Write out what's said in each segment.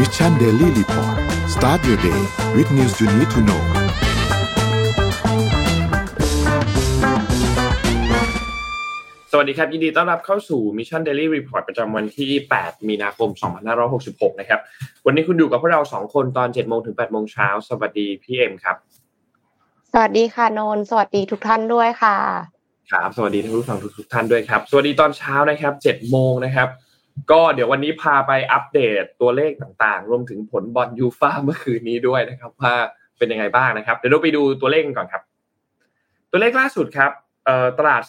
Mission Daily Report start your day with news you need to know สวัสดีครับ ยินดีต้อนรับเข้าสู่ Mission Daily Report ประจำวันที่ 8 มีนาคม 2566 นะครับ วันนี้คุณอยู่กับพวกเรา 2 คนตอน 7 โมงถึง 8 โมงเช้า สวัสดีพี่เอ็มครับ สวัสดีค่ะนนท์สวัสดีทุกท่านด้วยค่ะ ครับ สวัสดีทุกผู้ฟังทุกๆท่านด้วยครับ สวัสดีตอนเช้านะครับ 7 โมงนะครับ ก็เดี๋ยววันนี้พาไปอัปเดตตัวเลขต่างๆ รวมถึงผลบอลยูฟ่าเมื่อคืนนี้ด้วยนะครับ ว่าเป็นยังไงบ้างนะครับ เดี๋ยวเราไปดูตัวเลขกันก่อนครับ ตัวเลขล่าสุดครับตลาด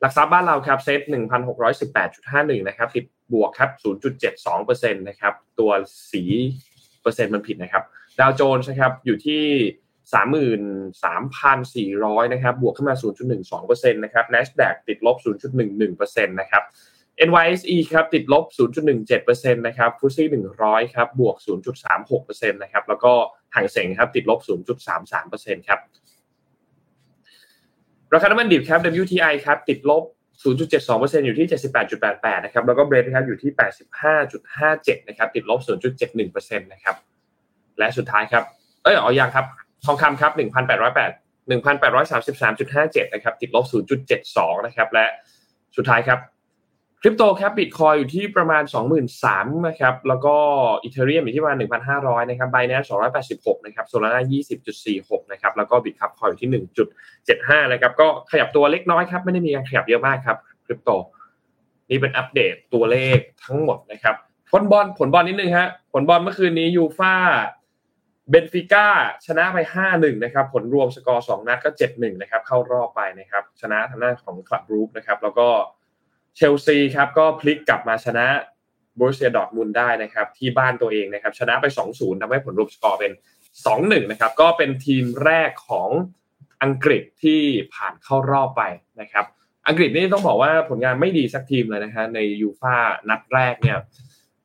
หลักทรัพย์บ้านเราครับเซ็ตหนึ่งพันหกร้อยสิบแปดจุดห้าหนึ่งนะครับติดบวกครับศูนย์จุดเจ็ดสองเปอร์เซ็นต์นะครับ ตัวสีเปอร์เซ็นต์มันผิดนะครับ ดาวโจนส์นะครับอยู่ที่สามหมื่นสามพันสี่ร้อยนะครับ บวกขึ้นมาศูนย์จุดหนึ่งสองเปอร์เซ็นต์นะครับ NASDAQ ติดลบศูนย์จุดหนึ่งหนึ่งเปอร์เซ็นต์นะครับ NYSE ครับติดลบ 0.17%นะครับฟุตซี่100 ครับบวก 0.36%นะครับแล้วก็ห่างเสงครับติดลบ 0.33%ครับราคาน้ำมันดิบครับ WTI ครับติดลบ 0.72%อยู่ที่ 78.88 นะครับ แล้วก็เบรดครับอยู่ที่ 85.57 นะครับ ติดลบ 0.71%นะครับ และสุดท้ายครับ เอ้ยอ๋อยังครับ ทองคำครับ 1,808 1,833.57 นะครับ ติดลบ 0.72 นะครับ และสุดท้ายครับ คริปโตครับบิตคอยน์อยู่ที่ประมาณ 23,000นะครับ แล้วก็อีเทเรียมอยู่ที่ประมาณ 1,500 นะครับไบแนนซ์ 286 นะครับโซลานา20.46 นะครับ แล้วก็บิตคับคอยน์อยู่ที่ 1.75 นะครับ ก็ขยับตัวเล็กน้อยครับ ไม่ได้มีการขยับเยอะมากครับคริปโต นี่เป็นอัปเดตตัวเลขทั้งหมดนะครับ ผลบอลผลบอลนิดนึงฮะ ผลบอลเมื่อคืนนี้ยูฟ่าเบนฟิก้าชนะไป 5-1 นะครับ ผลรวมสกอร์ 2 นัดก็ 7-1 นะครับ เข้ารอบไปนะครับ ชนะทางด้านของคลับรูปนะครับ แล้วก็ เชลซีครับก็พลิกกลับมาชนะบรูเซียดอร์ทมุนได้นะครับ ที่บ้านตัวเองนะครับ ชนะไป 2-0ทำให้ผลรวมสกอร์เป็น 2-1 นะครับ ก็เป็นทีมแรกของอังกฤษที่ผ่านเข้ารอบไปนะครับ อังกฤษนี่ต้องบอกว่าผลงานไม่ดีสักทีมเลยนะฮะในยูฟ่านัดแรกเนี่ย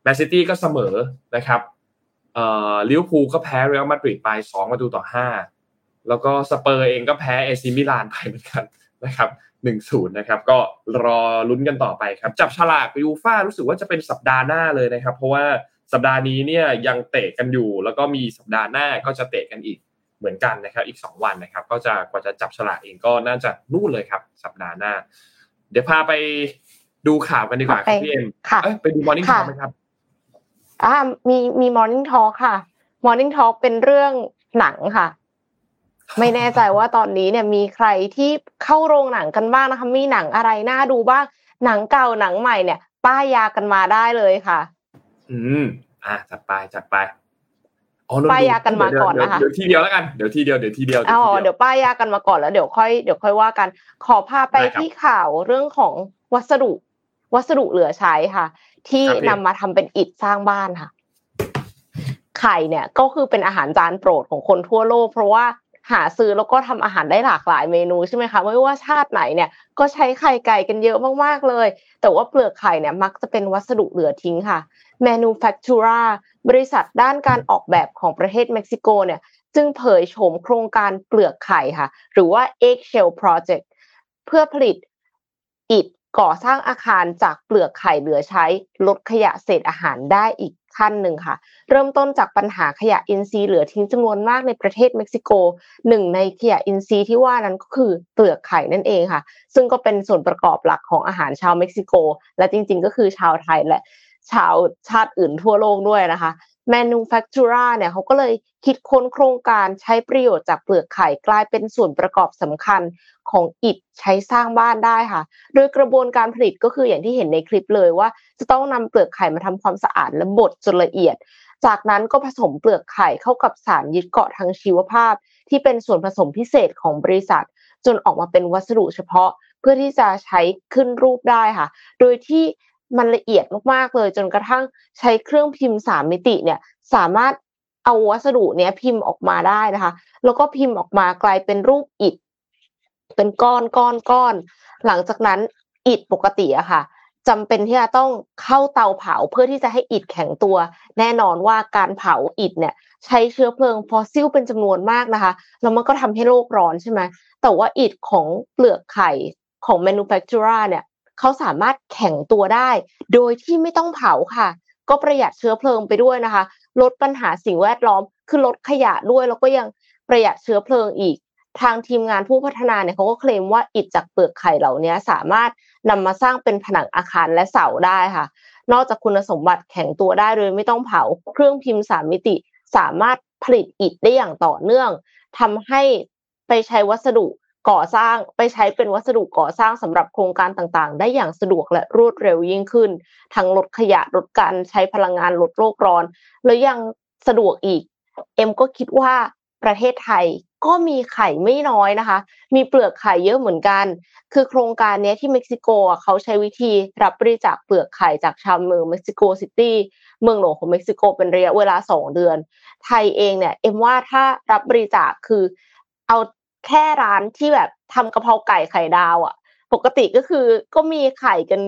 แมนซิตี้ก็เสมอนะครับเอ่อลิเวอร์พูลก็แพ้เรอัลมาดริดไป2ประตูต่อ 5 แล้วก็สเปอร์สเองก็แพ้เอซีมิลานไปเหมือนกัน นะครับหนึ่งศูนย์นะครับก็รอลุ้นกันต่อไปครับ จับฉลากยูฟ่ารู้สึกว่าจะเป็นสัปดาห์หน้าเลยนะครับ เพราะว่าสัปดาห์นี้เนี่ยยังเตะกันอยู่ แล้วก็มีสัปดาห์หน้าก็จะเตะกันอีกเหมือนกันนะครับ อีก 2 วันนะครับ ก็จะกว่าจะจับฉลากเองก็น่าจะนู่นเลยครับ สัปดาห์หน้า เดี๋ยวพาไปดูข่าวกันดีกว่าครับพี่เอ็มค่ะเอ้ยไปดูมอร์นิ่งทอไหมครับอ่ามีมี Morning Talk ค่ะ Morning Talk เป็นเรื่องหนังค่ะ ไม่แน่ใจว่าตอนนี้เนี่ยมีใครที่เข้าโรงหนังกันบ้างนะคะ มีหนังอะไรน่าดูบ้าง หนังเก่าหนังใหม่เนี่ย ป้ายยากันมาได้เลยค่ะ อืมอะจัดไปจัดไปอ๋อป้ายยากันมาก่อนนะคะเดี๋ยวทีเดียวแล้วกันเดี๋ยวทีเดียวเดี๋ยวทีเดียวอ๋อทีเดี๋ยวป้ายยากันมาก่อนแล้วเดี๋ยวค่อยเดี๋ยวค่อยว่ากัน ขอพาไปได้ครับที่ข่าวเรื่องของวัสดุ วัสดุเหลือใช้ค่ะ ที่ครับพี่นำมาทำเป็นอิฐสร้างบ้านค่ะ ไข่เนี่ยก็คือเป็นอาหารจานโปรดของคนทั่วโลก เพราะว่า หาซื้อแล้วก็ทำอาหารได้หลากหลายเมนูใช่ไหมคะไม่ว่าชาติไหนเนี่ยก็ใช้ไข่ไก่กันเยอะมากๆเลย แต่ว่าเปลือกไข่เนี่ยมักจะเป็นวัสดุเหลือทิ้งค่ะ Manufactura บริษัทด้านการออกแบบของประเทศเม็กซิโกเนี่ยจึงเผยโฉมโครงการเปลือกไข่ค่ะ หรือว่า Eggshell Project เพื่อผลิตอิฐก่อสร้างอาคารจากเปลือกไข่เหลือใช้ ลดขยะเศษอาหารได้อีก ขั้นหนึ่งค่ะ เริ่มต้นจากปัญหาขยะอินทรีย์เหลือทิ้งจำนวนมากในประเทศเม็กซิโกหนึ่งในขยะอินทรีย์ที่ว่านั้นก็คือเปลือกไข่นั่นเองค่ะ ซึ่งก็เป็นส่วนประกอบหลักของอาหารชาวเม็กซิโก และจริงๆ ก็คือชาวไทยและชาวชาติอื่นทั่วโลกด้วยนะคะ Manufactura เนี่ยเขาก็เลยคิดค้นโครงการใช้ประโยชน์จากเปลือกไข่กลายเป็นส่วนประกอบสำคัญของอิฐใช้สร้างบ้านได้ค่ะ โดยกระบวนการผลิตก็คืออย่างที่เห็นในคลิปเลยว่า จะต้องนำเปลือกไข่มาทำความสะอาดและบดจนละเอียด จากนั้นก็ผสมเปลือกไข่เข้ากับสารยึดเกาะทางชีวภาพ ที่เป็นส่วนผสมพิเศษของบริษัท จนออกมาเป็นวัสดุเฉพาะเพื่อที่จะใช้ขึ้นรูปได้ค่ะ โดยที่ มันละเอียดมากๆเลย จนกระทั่งใช้เครื่องพิมพ์สามมิติเนี่ยสามารถเอาวัสดุเนี้ยพิมพ์ออกมาได้นะคะ แล้วก็พิมพ์ออกมากลายเป็นรูปอิฐเป็นก้อนก้อนก้อน หลังจากนั้นอิฐปกติอะค่ะจำเป็นที่จะต้องเข้าเตาเผาเพื่อที่จะให้อิฐแข็งตัว แน่นอนว่าการเผาอิฐเนี่ย ใช้เชื้อเพลิงฟอสซิลเป็นจำนวนมากนะคะแล้วมันก็ทำให้โลกร้อนใช่ไหมแต่ว่าอิฐของเปลือกไข่ของ manufacturer เนี่ย เขาสามารถแข็งตัวได้ โดยที่ไม่ต้องเผาค่ะ ก็ประหยัดเชื้อเพลิงไปด้วยนะคะ ลดปัญหาสิ่งแวดล้อม คือลดขยะด้วยแล้วก็ยังประหยัดเชื้อเพลิงอีก ทางทีมงานผู้พัฒนาเนี่ยเขาก็เคลมว่าอิฐจากเปลือกไข่เหล่านี้สามารถนำมาสร้างเป็นผนังอาคารและเสาได้ค่ะ นอกจากคุณสมบัติแข็งตัวได้โดยไม่ต้องเผาเครื่องพิมพ์สามมิติ สามารถผลิตอิฐได้อย่างต่อเนื่องทำให้ไปใช้วัสดุ ก่อสร้างไปใช้เป็นวัสดุก่อสร้างสำหรับโครงการต่างๆ ได้อย่างสะดวกและรวดเร็วยิ่งขึ้น ทั้งลดขยะลดการใช้พลังงานลดโลกร้อน แล้วยังสะดวกอีก เอ็มก็คิดว่าประเทศไทยก็มีไข่ไม่น้อยนะคะ มีเปลือกไข่เยอะเหมือนกัน คือโครงการนี้ที่เม็กซิโกเขาใช้วิธีรับบริจาคเปลือกไข่จากชาวเมืองเม็กซิโกซิตี้เมืองหลวงของเม็กซิโกเป็นระยะเวลาสองเดือน ไทยเองเนี่ยเอ็มว่าถ้ารับบริจาคคือเอา แค่ร้านที่แบบทำกะเพราไก่ไข่ดาวอะ ปกติก็คือก็มีไข่กัน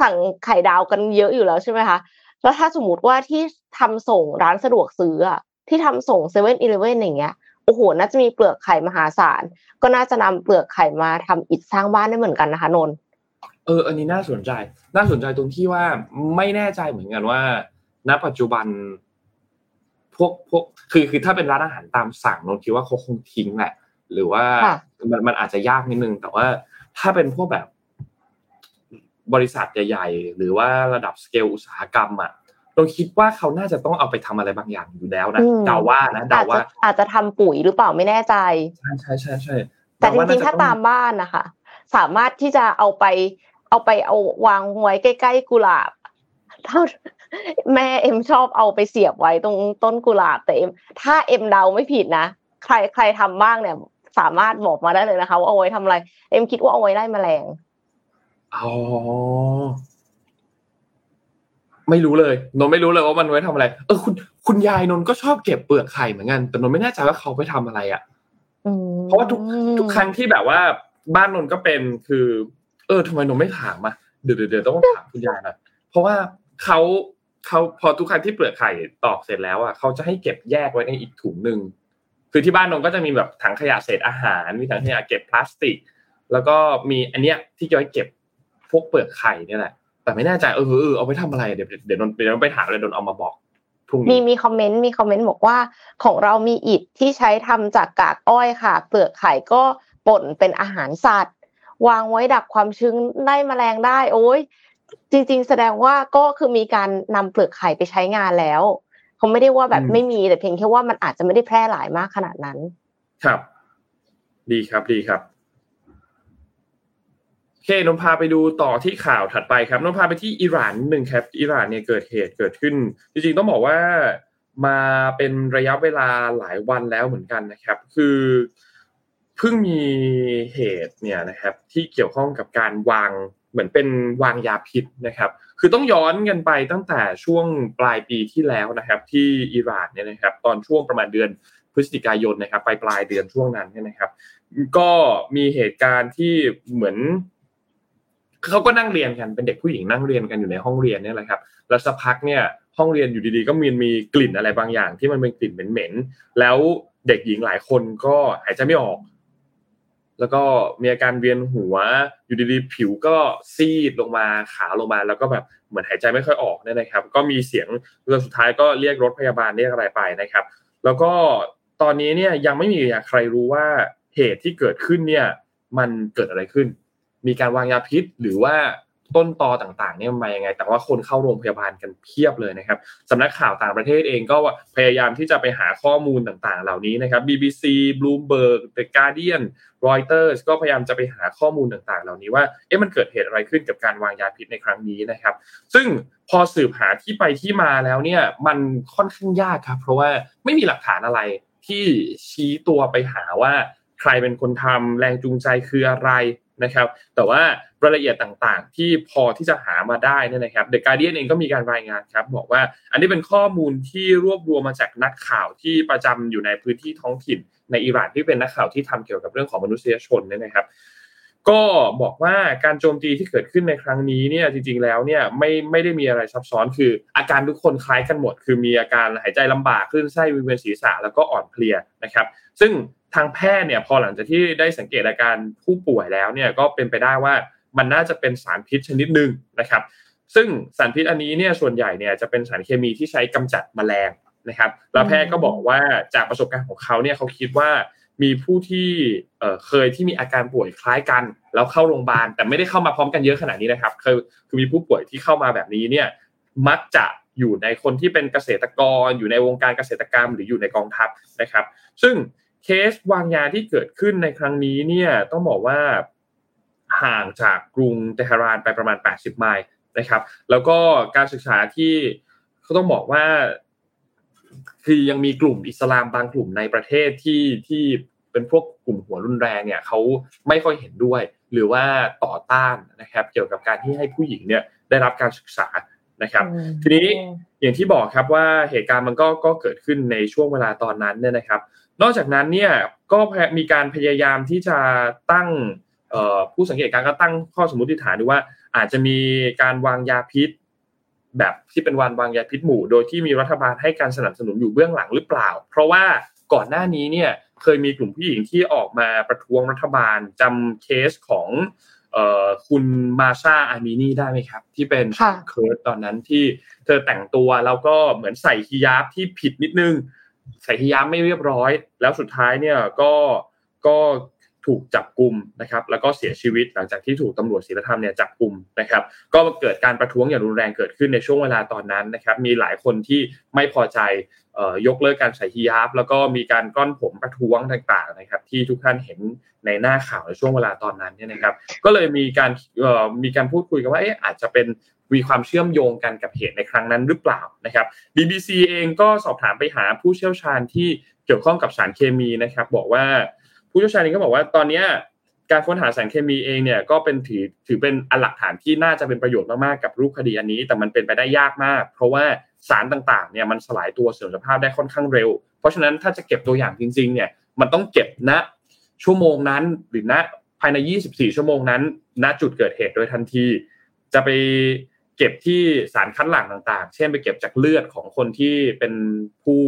สั่งไข่ดาวกันเยอะอยู่แล้วใช่ไหมคะแล้วถ้าสมมติว่าที่ทำส่งร้านสะดวกซื้ออะที่ทำส่งเซเว่นอีเลฟเว่นอย่างเงี้ยโอ้โหน่าจะมีเปลือกไข่มหาศาลก็น่าจะนำเปลือกไข่มาทำอิฐสร้างบ้านได้เหมือนกันนะคะนนเออ อันนี้น่าสนใจ น่าสนใจตรงที่ว่าไม่แน่ใจเหมือนกันว่า ณ ปัจจุบัน พวกพวกคือคือถ้าเป็นร้านอาหารตามสั่งนนคิดว่าเขาคงทิ้งแหละ หรือว่ามันมันอาจจะยากนิดนึง แต่ว่าถ้าเป็นพวกแบบบริษัทใหญ่ๆ หรือว่าระดับสเกลอุตสาหกรรมอะเราคิดว่าเขาน่าจะต้องเอาไปทำอะไรบางอย่างอยู่แล้วนะเดาว่านะเดาว่าอาจจะทำปุ๋ยหรือเปล่าไม่แน่ใจ ใช่ใช่ใช่ใช่แต่จริงๆถ้าตามบ้านนะคะสามารถที่จะเอาไปเอาไปเอาวางไว้ใกล้ๆกุหลาบเท่าแม่เอ็มชอบเอาไปเสียบไว้ตรงต้นกุหลาบแต่เอ็มถ้าเอ็มเดาไม่ผิดนะใครใครทำบ้างเนี่ย สามารถบอกมาได้เลยนะคะว่าเอาไว้ทำอะไร เอ็มคิดว่าเอาไว้ไล่แมลงอ๋อไม่รู้เลย นนไม่รู้เลยว่ามันไว้ทำอะไร เออคุณคุณยายนนก็ชอบเก็บเปลือกไข่เหมือนกัน แต่นนไม่แน่ใจว่าเขาไปทำอะไรอะเพราะว่าทุกทุกครั้งที่แบบว่า บ้านนนก็เป็นคือ เออทำไมนนไม่ถามอะเดี๋ยวเดี๋ยวต้องถามคุณยายนะเพราะว่าเขาเขาพอทุกครั้งที่เปลือกไข่ตอกเสร็จแล้วอะเขาจะให้เก็บแยกไว้ในอีกถุงหนึ่ง คือที่บ้านนนก็จะมีแบบถังขยะเศษอาหาร มีถังขยะเก็บพลาสติก แล้วก็มีอันเนี้ยที่ย้อยเก็บพวกเปลือกไข่เนี่ยแหละ แต่ไม่แน่ใจเออเออเอาไปทำอะไรเดี๋ยวเดี๋ยวนนเดี๋ยวไปถามเลยนนเอามาบอกพรุ่งนี้มีมีคอมเมนต์มีคอมเมนต์บอกว่าของเรามีอิฐที่ใช้ทำจากกากอ้อยค่ะ เปลือกไข่ก็ป่นเป็นอาหารสัตว์ วางไว้ดักความชื้นได้แมลงได้ โอ้ยจริง ๆ แสดงว่าก็คือมีการนำเปลือกไข่ไปใช้งานแล้ว เขาไม่ได้ว่าแบบไม่มีแต่เพียงแค่ว่ามันอาจจะไม่ได้แพร่หลายมากขนาดนั้น ครับ ดีครับดีครับเคนนพาไปดูต่อที่ข่าวถัดไปครับนนพาไปที่อิหร่านหนึ่งครับอิหร่านเนี่ยเกิดเหตุเกิดขึ้น จริงๆต้องบอกว่ามาเป็นระยะเวลาหลายวันแล้วเหมือนกันนะครับ คือเพิ่งมีเหตุเนี่ยนะครับ ที่เกี่ยวข้องกับการวางเหมือนเป็นวางยาพิษนะครับ คือต้องย้อนกันไปตั้งแต่ช่วงปลายปีที่แล้วนะครับ ที่อิหร่านเนี่ยนะครับ ตอนช่วงประมาณเดือนพฤศจิกายนนะครับไปปลายเดือนช่วงนั้นเนี่ยนะครับ ก็มีเหตุการณ์ที่เหมือนเขาก็นั่งเรียนกันเป็นเด็กผู้หญิงนั่งเรียนกันอยู่ในห้องเรียนนี่แหละครับแล้วสักพักเนี่ยห้องเรียนอยู่ดีๆ ก็มีมีกลิ่นอะไรบางอย่าง ที่มันเป็นกลิ่นเหม็นๆแล้วเด็กหญิงหลายคนก็หายใจไม่ออก แล้วก็มีอาการเวียนหัว อยู่ดีๆผิวก็ซีดลงมาขาลงมา แล้วก็แบบเหมือนหายใจไม่ค่อยออกเนี่ยนะครับ ก็มีเสียงเรื่องสุดท้ายก็เรียกรถพยาบาลเรียกอะไรไปนะครับ แล้วก็ตอนนี้เนี่ยยังไม่มีใครรู้ว่าเหตุที่เกิดขึ้นเนี่ยมันเกิดอะไรขึ้น มีการวางยาพิษหรือว่า ต้นตอต่างๆเนี่ยมายังไง แต่ว่าคนเข้าโรงพยาบาลกันเพียบเลยนะครับสำนักข่าวต่างประเทศเองก็พยายามที่จะไปหาข้อมูลต่างๆ เหล่านี้นะครับ BBC Bloomberg The Guardian Reuters ก็พยายามจะไปหาข้อมูลต่างๆ เหล่านี้ว่าเอ๊ะมันเกิดเหตุอะไรขึ้นกับการวางยาพิษในครั้งนี้นะครับ ซึ่งพอสืบหาที่ไปที่มาแล้วเนี่ยมันค่อนข้างยากครับ เพราะว่าไม่มีหลักฐานอะไรที่ชี้ตัวไปหาว่าใครเป็นคนทำแรงจูงใจคืออะไร นะครับแต่ว่ารายละเอียดต่างๆ ที่พอที่จะหามาได้นี่นะครับเดอะการเดียนเองก็มีการรายงานครับบอกว่าอันนี้เป็นข้อมูลที่รวบรวมมาจากนักข่าวที่ประจำอยู่ในพื้นที่ท้องถิ่นในอิหร่านที่เป็นนักข่าวที่ทำเกี่ยวกับเรื่องของมนุษยชนเนี่ยนะครับก็บอกว่าการโจมตีที่เกิดขึ้นในครั้งนี้เนี่ยจริงๆแล้วเนี่ยไม่ไม่ได้มีอะไรซับซ้อนคืออาการทุกคนคล้ายกันหมด คือมีอาการหายใจลำบากคลื่นไส้วิงเวียนศีรษะแล้วก็อ่อนเพลียนะครับ ซึ่ง ทางแพทย์เนี่ยพอหลังจากที่ได้สังเกตอาการผู้ป่วยแล้วเนี่ยก็เป็นไปได้ว่ามันน่าจะเป็นสารพิษชนิดหนึ่งนะครับ ซึ่งสารพิษอันนี้เนี่ยส่วนใหญ่เนี่ยจะเป็นสารเคมีที่ใช้กำจัดแมลงนะครับแล้วแพทย์ก็บอกว่าจากประสบการณ์ของเขาเนี่ยเขาคิดว่ามีผู้ที่เคยที่มีอาการป่วยคล้ายกัน แล้วเข้าโรงพยาบาลแต่ไม่ได้เข้ามาพร้อมกันเยอะขนาดนี้นะครับคือคือมีผู้ป่วยที่เข้ามาแบบนี้เนี่ยมักจะอยู่ในคนที่เป็นเกษตรกร อยู่ในวงการเกษตรกรรม หรืออยู่ในกองทัพนะครับ ซึ่ง เคสวางยาที่เกิดขึ้นในครั้งนี้เนี่ยต้องบอกว่าห่างจากกรุงเตหะรานไปประมาณ 80 ไมล์นะครับ แล้วก็การศึกษาที่เขาต้องบอกว่า คือยังมีกลุ่มอิสลามบางกลุ่มในประเทศที่ที่เป็นพวกกลุ่มหัวรุนแรงเนี่ยเขาไม่ค่อยเห็นด้วย หรือว่าต่อต้านนะครับ เกี่ยวกับการที่ให้ผู้หญิงเนี่ยได้รับการศึกษานะครับ ทีนี้อย่างที่บอกครับว่าเหตุการณ์มันก็ก็เกิดขึ้นในช่วงเวลาตอนนั้นเนี่ยนะครับ นอกจากนั้นเนี่ยก็มีการพยายามที่จะตั้งผู้สังเกตการก็ตั้งข้อสมมติฐานดูว่า อาจจะมีการวางยาพิษ แบบที่เป็นวันวางยาพิษหมู่ โดยที่มีรัฐบาลให้การสนับสนุนอยู่เบื้องหลังหรือเปล่า เพราะว่าก่อนหน้านี้เนี่ยเคยมีกลุ่มผู้หญิงที่ออกมาประท้วงรัฐบาลจำเคสของคุณมาชาอามีนีได้ไหมครับ ที่เป็นเคิร์ตตอนนั้นที่เธอแต่งตัวแล้วก็เหมือนใส่ฮิญาบที่ผิดนิดนึง ใส่ฮิยามไม่เรียบร้อย แล้วสุดท้ายเนี่ยก็ก็ ถูกจับกลุ่มนะครับแล้วก็เสียชีวิตหลังจากที่ถูกตำรวจศีลธรรมเนี่ยจับกลุ่มนะครับก็เกิดการประท้วงอย่างรุนแรงเกิดขึ้นในช่วงเวลาตอนนั้นนะครับมีหลายคนที่ไม่พอใจยกเลิกการใส่ฮิญาบแล้วก็มีการก้อนผมประท้วงต่างๆนะครับที่ทุกท่านเห็นในหน้าข่าวในช่วงเวลาตอนนั้นเนี่ยนะครับก็เลยมีการมีการพูดคุยกันว่าเอ๊ะอาจจะเป็นมีความเชื่อมโยงกันกับเหตุในครั้งนั้นหรือเปล่านะครับ BBC เองก็สอบถามไปหาผู้เชี่ยวชาญที่เกี่ยวข้องกับสารเคมีนะครับ บอกว่า ผู้เชี่ยวชาญเองก็บอกว่าตอนนี้การค้นหาสารเคมีเองเนี่ยก็เป็นถือถือเป็นอันหลักฐานที่น่าจะเป็นประโยชน์มากๆกับรูปคดีอันนี้ แต่มันเป็นไปได้ยากมาก เพราะว่าสารต่างๆเนี่ยมันสลายตัวเสื่อมสภาพได้ค่อนข้างเร็ว เพราะฉะนั้นถ้าจะเก็บตัวอย่างจริงๆเนี่ยมันต้องเก็บณชั่วโมงนั้นหรือณภายใน 24 ชั่วโมงนั้น ณจุดเกิดเหตุโดยทันที จะไปเก็บที่สารคัดหลั่งต่างๆ เช่นไปเก็บจากเลือดของคนที่เป็นผู้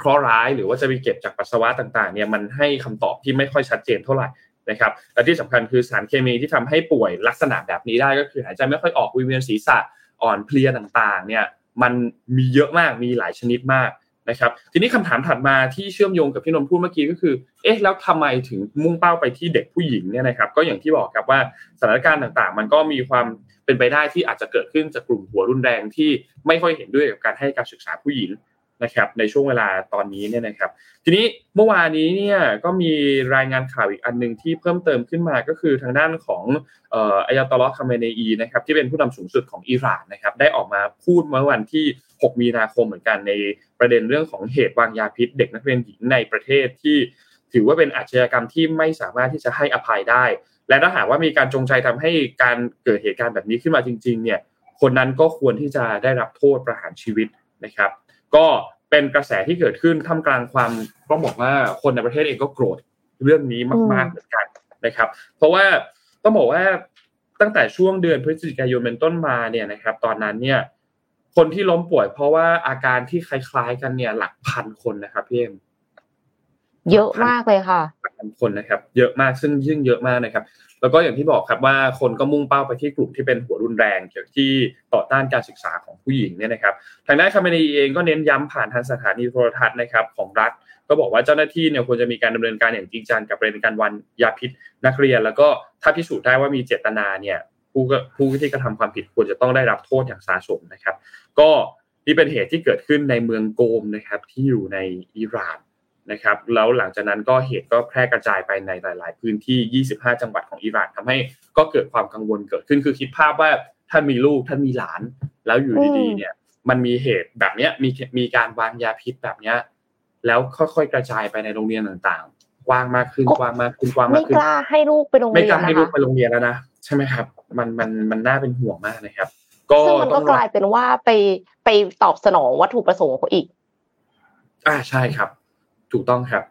เคราะห์ร้ายหรือว่าจะไปเก็บจากปัสสาวะต่างๆเนี่ยมันให้คำตอบที่ไม่ค่อยชัดเจนเท่าไหร่นะครับและที่สำคัญคือสารเคมีที่ทำให้ป่วยลักษณะแบบนี้ได้ก็คือหายใจไม่ค่อยออกวิเวียนศีรษะอ่อนเพลียต่างๆเนี่ยมันมีเยอะมากมีหลายชนิดมากนะครับทีนี้คำถามถัดมาที่เชื่อมโยงกับพี่นนท์พูดเมื่อกี้ก็คือเอ๊ะแล้วทำไมถึงมุ่งเป้าไปที่เด็กผู้หญิงเนี่ยนะครับก็อย่างที่บอกครับว่าสถานการณ์ต่างๆ มันก็มีความเป็นไปได้ที่อาจจะเกิดขึ้นจากกลุ่มหัวรุนแรงที่ไม่ค่อยเห็นด้วยกับการให้การศึกษาผู้หญิง นะครับในช่วงเวลาตอนนี้เนี่ยนะครับ ทีนี้เมื่อวานนี้เนี่ยก็มีรายงานข่าวอีกอันหนึ่งที่เพิ่มเติมขึ้นมาก็คือทางด้านของอายาตอลอคาเมเนอีนะครับที่เป็นผู้นำสูงสุดของอิหร่านนะครับได้ออกมาพูดเมื่อวันที่ 6 มีนาคมเหมือนกันในประเด็นเรื่องของเหตุวางยาพิษ เด็กนักเรียนหญิงในประเทศที่ถือว่าเป็นอาชญากรรมที่ไม่สามารถที่จะให้อภัยได้ และถ้าหากว่ามีการจงใจทำให้การเกิดเหตุการณ์แบบนี้ขึ้นมาจริง ๆ เนี่ยคนนั้นก็ควรที่จะได้รับโทษประหารชีวิตนะครับ ก็เป็นกระแสที่เกิดขึ้นท่ามกลางความต้องบอกว่าคนในประเทศเองก็โกรธเรื่องนี้มากๆเหมือนกันนะครับ เพราะว่าต้องบอกว่าตั้งแต่ช่วงเดือนพฤศจิกายนเป็นต้นมาเนี่ยนะครับ ตอนนั้นเนี่ยคนที่ล้มป่วยเพราะว่าอาการที่คล้ายๆกันเนี่ยหลักพันคนนะครับพี่เอ็มเยอะมากเลยค่ะหลัก พันคนนะครับ เยอะมากซึ่งยิ่งเยอะมากนะครับ แล้วก็อย่างที่บอกครับว่าคนก็มุ่งเป้าไปที่กลุ่มที่เป็นหัวรุนแรงเกี่ยวที่ต่อต้านการศึกษาของผู้หญิงเนี่ยนะครับ ทางด้านคาเมนีเองก็เน้นย้ำผ่านทางสถานีโทรทัศน์นะครับของรัฐ ก็บอกว่าเจ้าหน้าที่เนี่ยควรจะมีการดำเนินการอย่างจริงจังกับประเด็นการวันยาพิษนักเรียน แล้วก็ถ้าพิสูจน์ได้ว่ามีเจตนาเนี่ยผู้ผู้ที่กระทำความผิดควรจะต้องได้รับโทษอย่างสาสมนะครับ ก็นี่เป็นเหตุที่เกิดขึ้นในเมืองโกมนะครับที่อยู่ในอิหร่าน นะครับแล้วหลังจากนั้นก็เหตุก็แพร่กระจายไปในหลาย ๆ พื้นที่ 25 จังหวัดของอิหร่านทำให้ก็เกิดความกังวลเกิดขึ้นคือคิดภาพว่าท่านมีลูกท่านมีหลาน แล้วอยู่ดีๆ เนี่ยมันมีเหตุแบบเนี้ยมีมีการวางยาพิษแบบเนี้ยแล้วค่อยๆกระจายไปในโรงเรียนต่างๆ กว้างมากขึ้นกว้างมากขึ้นกว้างมากขึ้นไม่กล้าให้ลูกไปโรงเรียนไม่กล้าให้ลูกไปโรงเรียนแล้วนะใช่ไหมครับ มันมันมันน่าเป็นห่วงมากนะครับ ก็ซึ่งมันก็กลายเป็นว่าไปไปตอบสนองวัตถุประสงค์เขาอีก อ่าใช่ครับ ถูกต้องครับ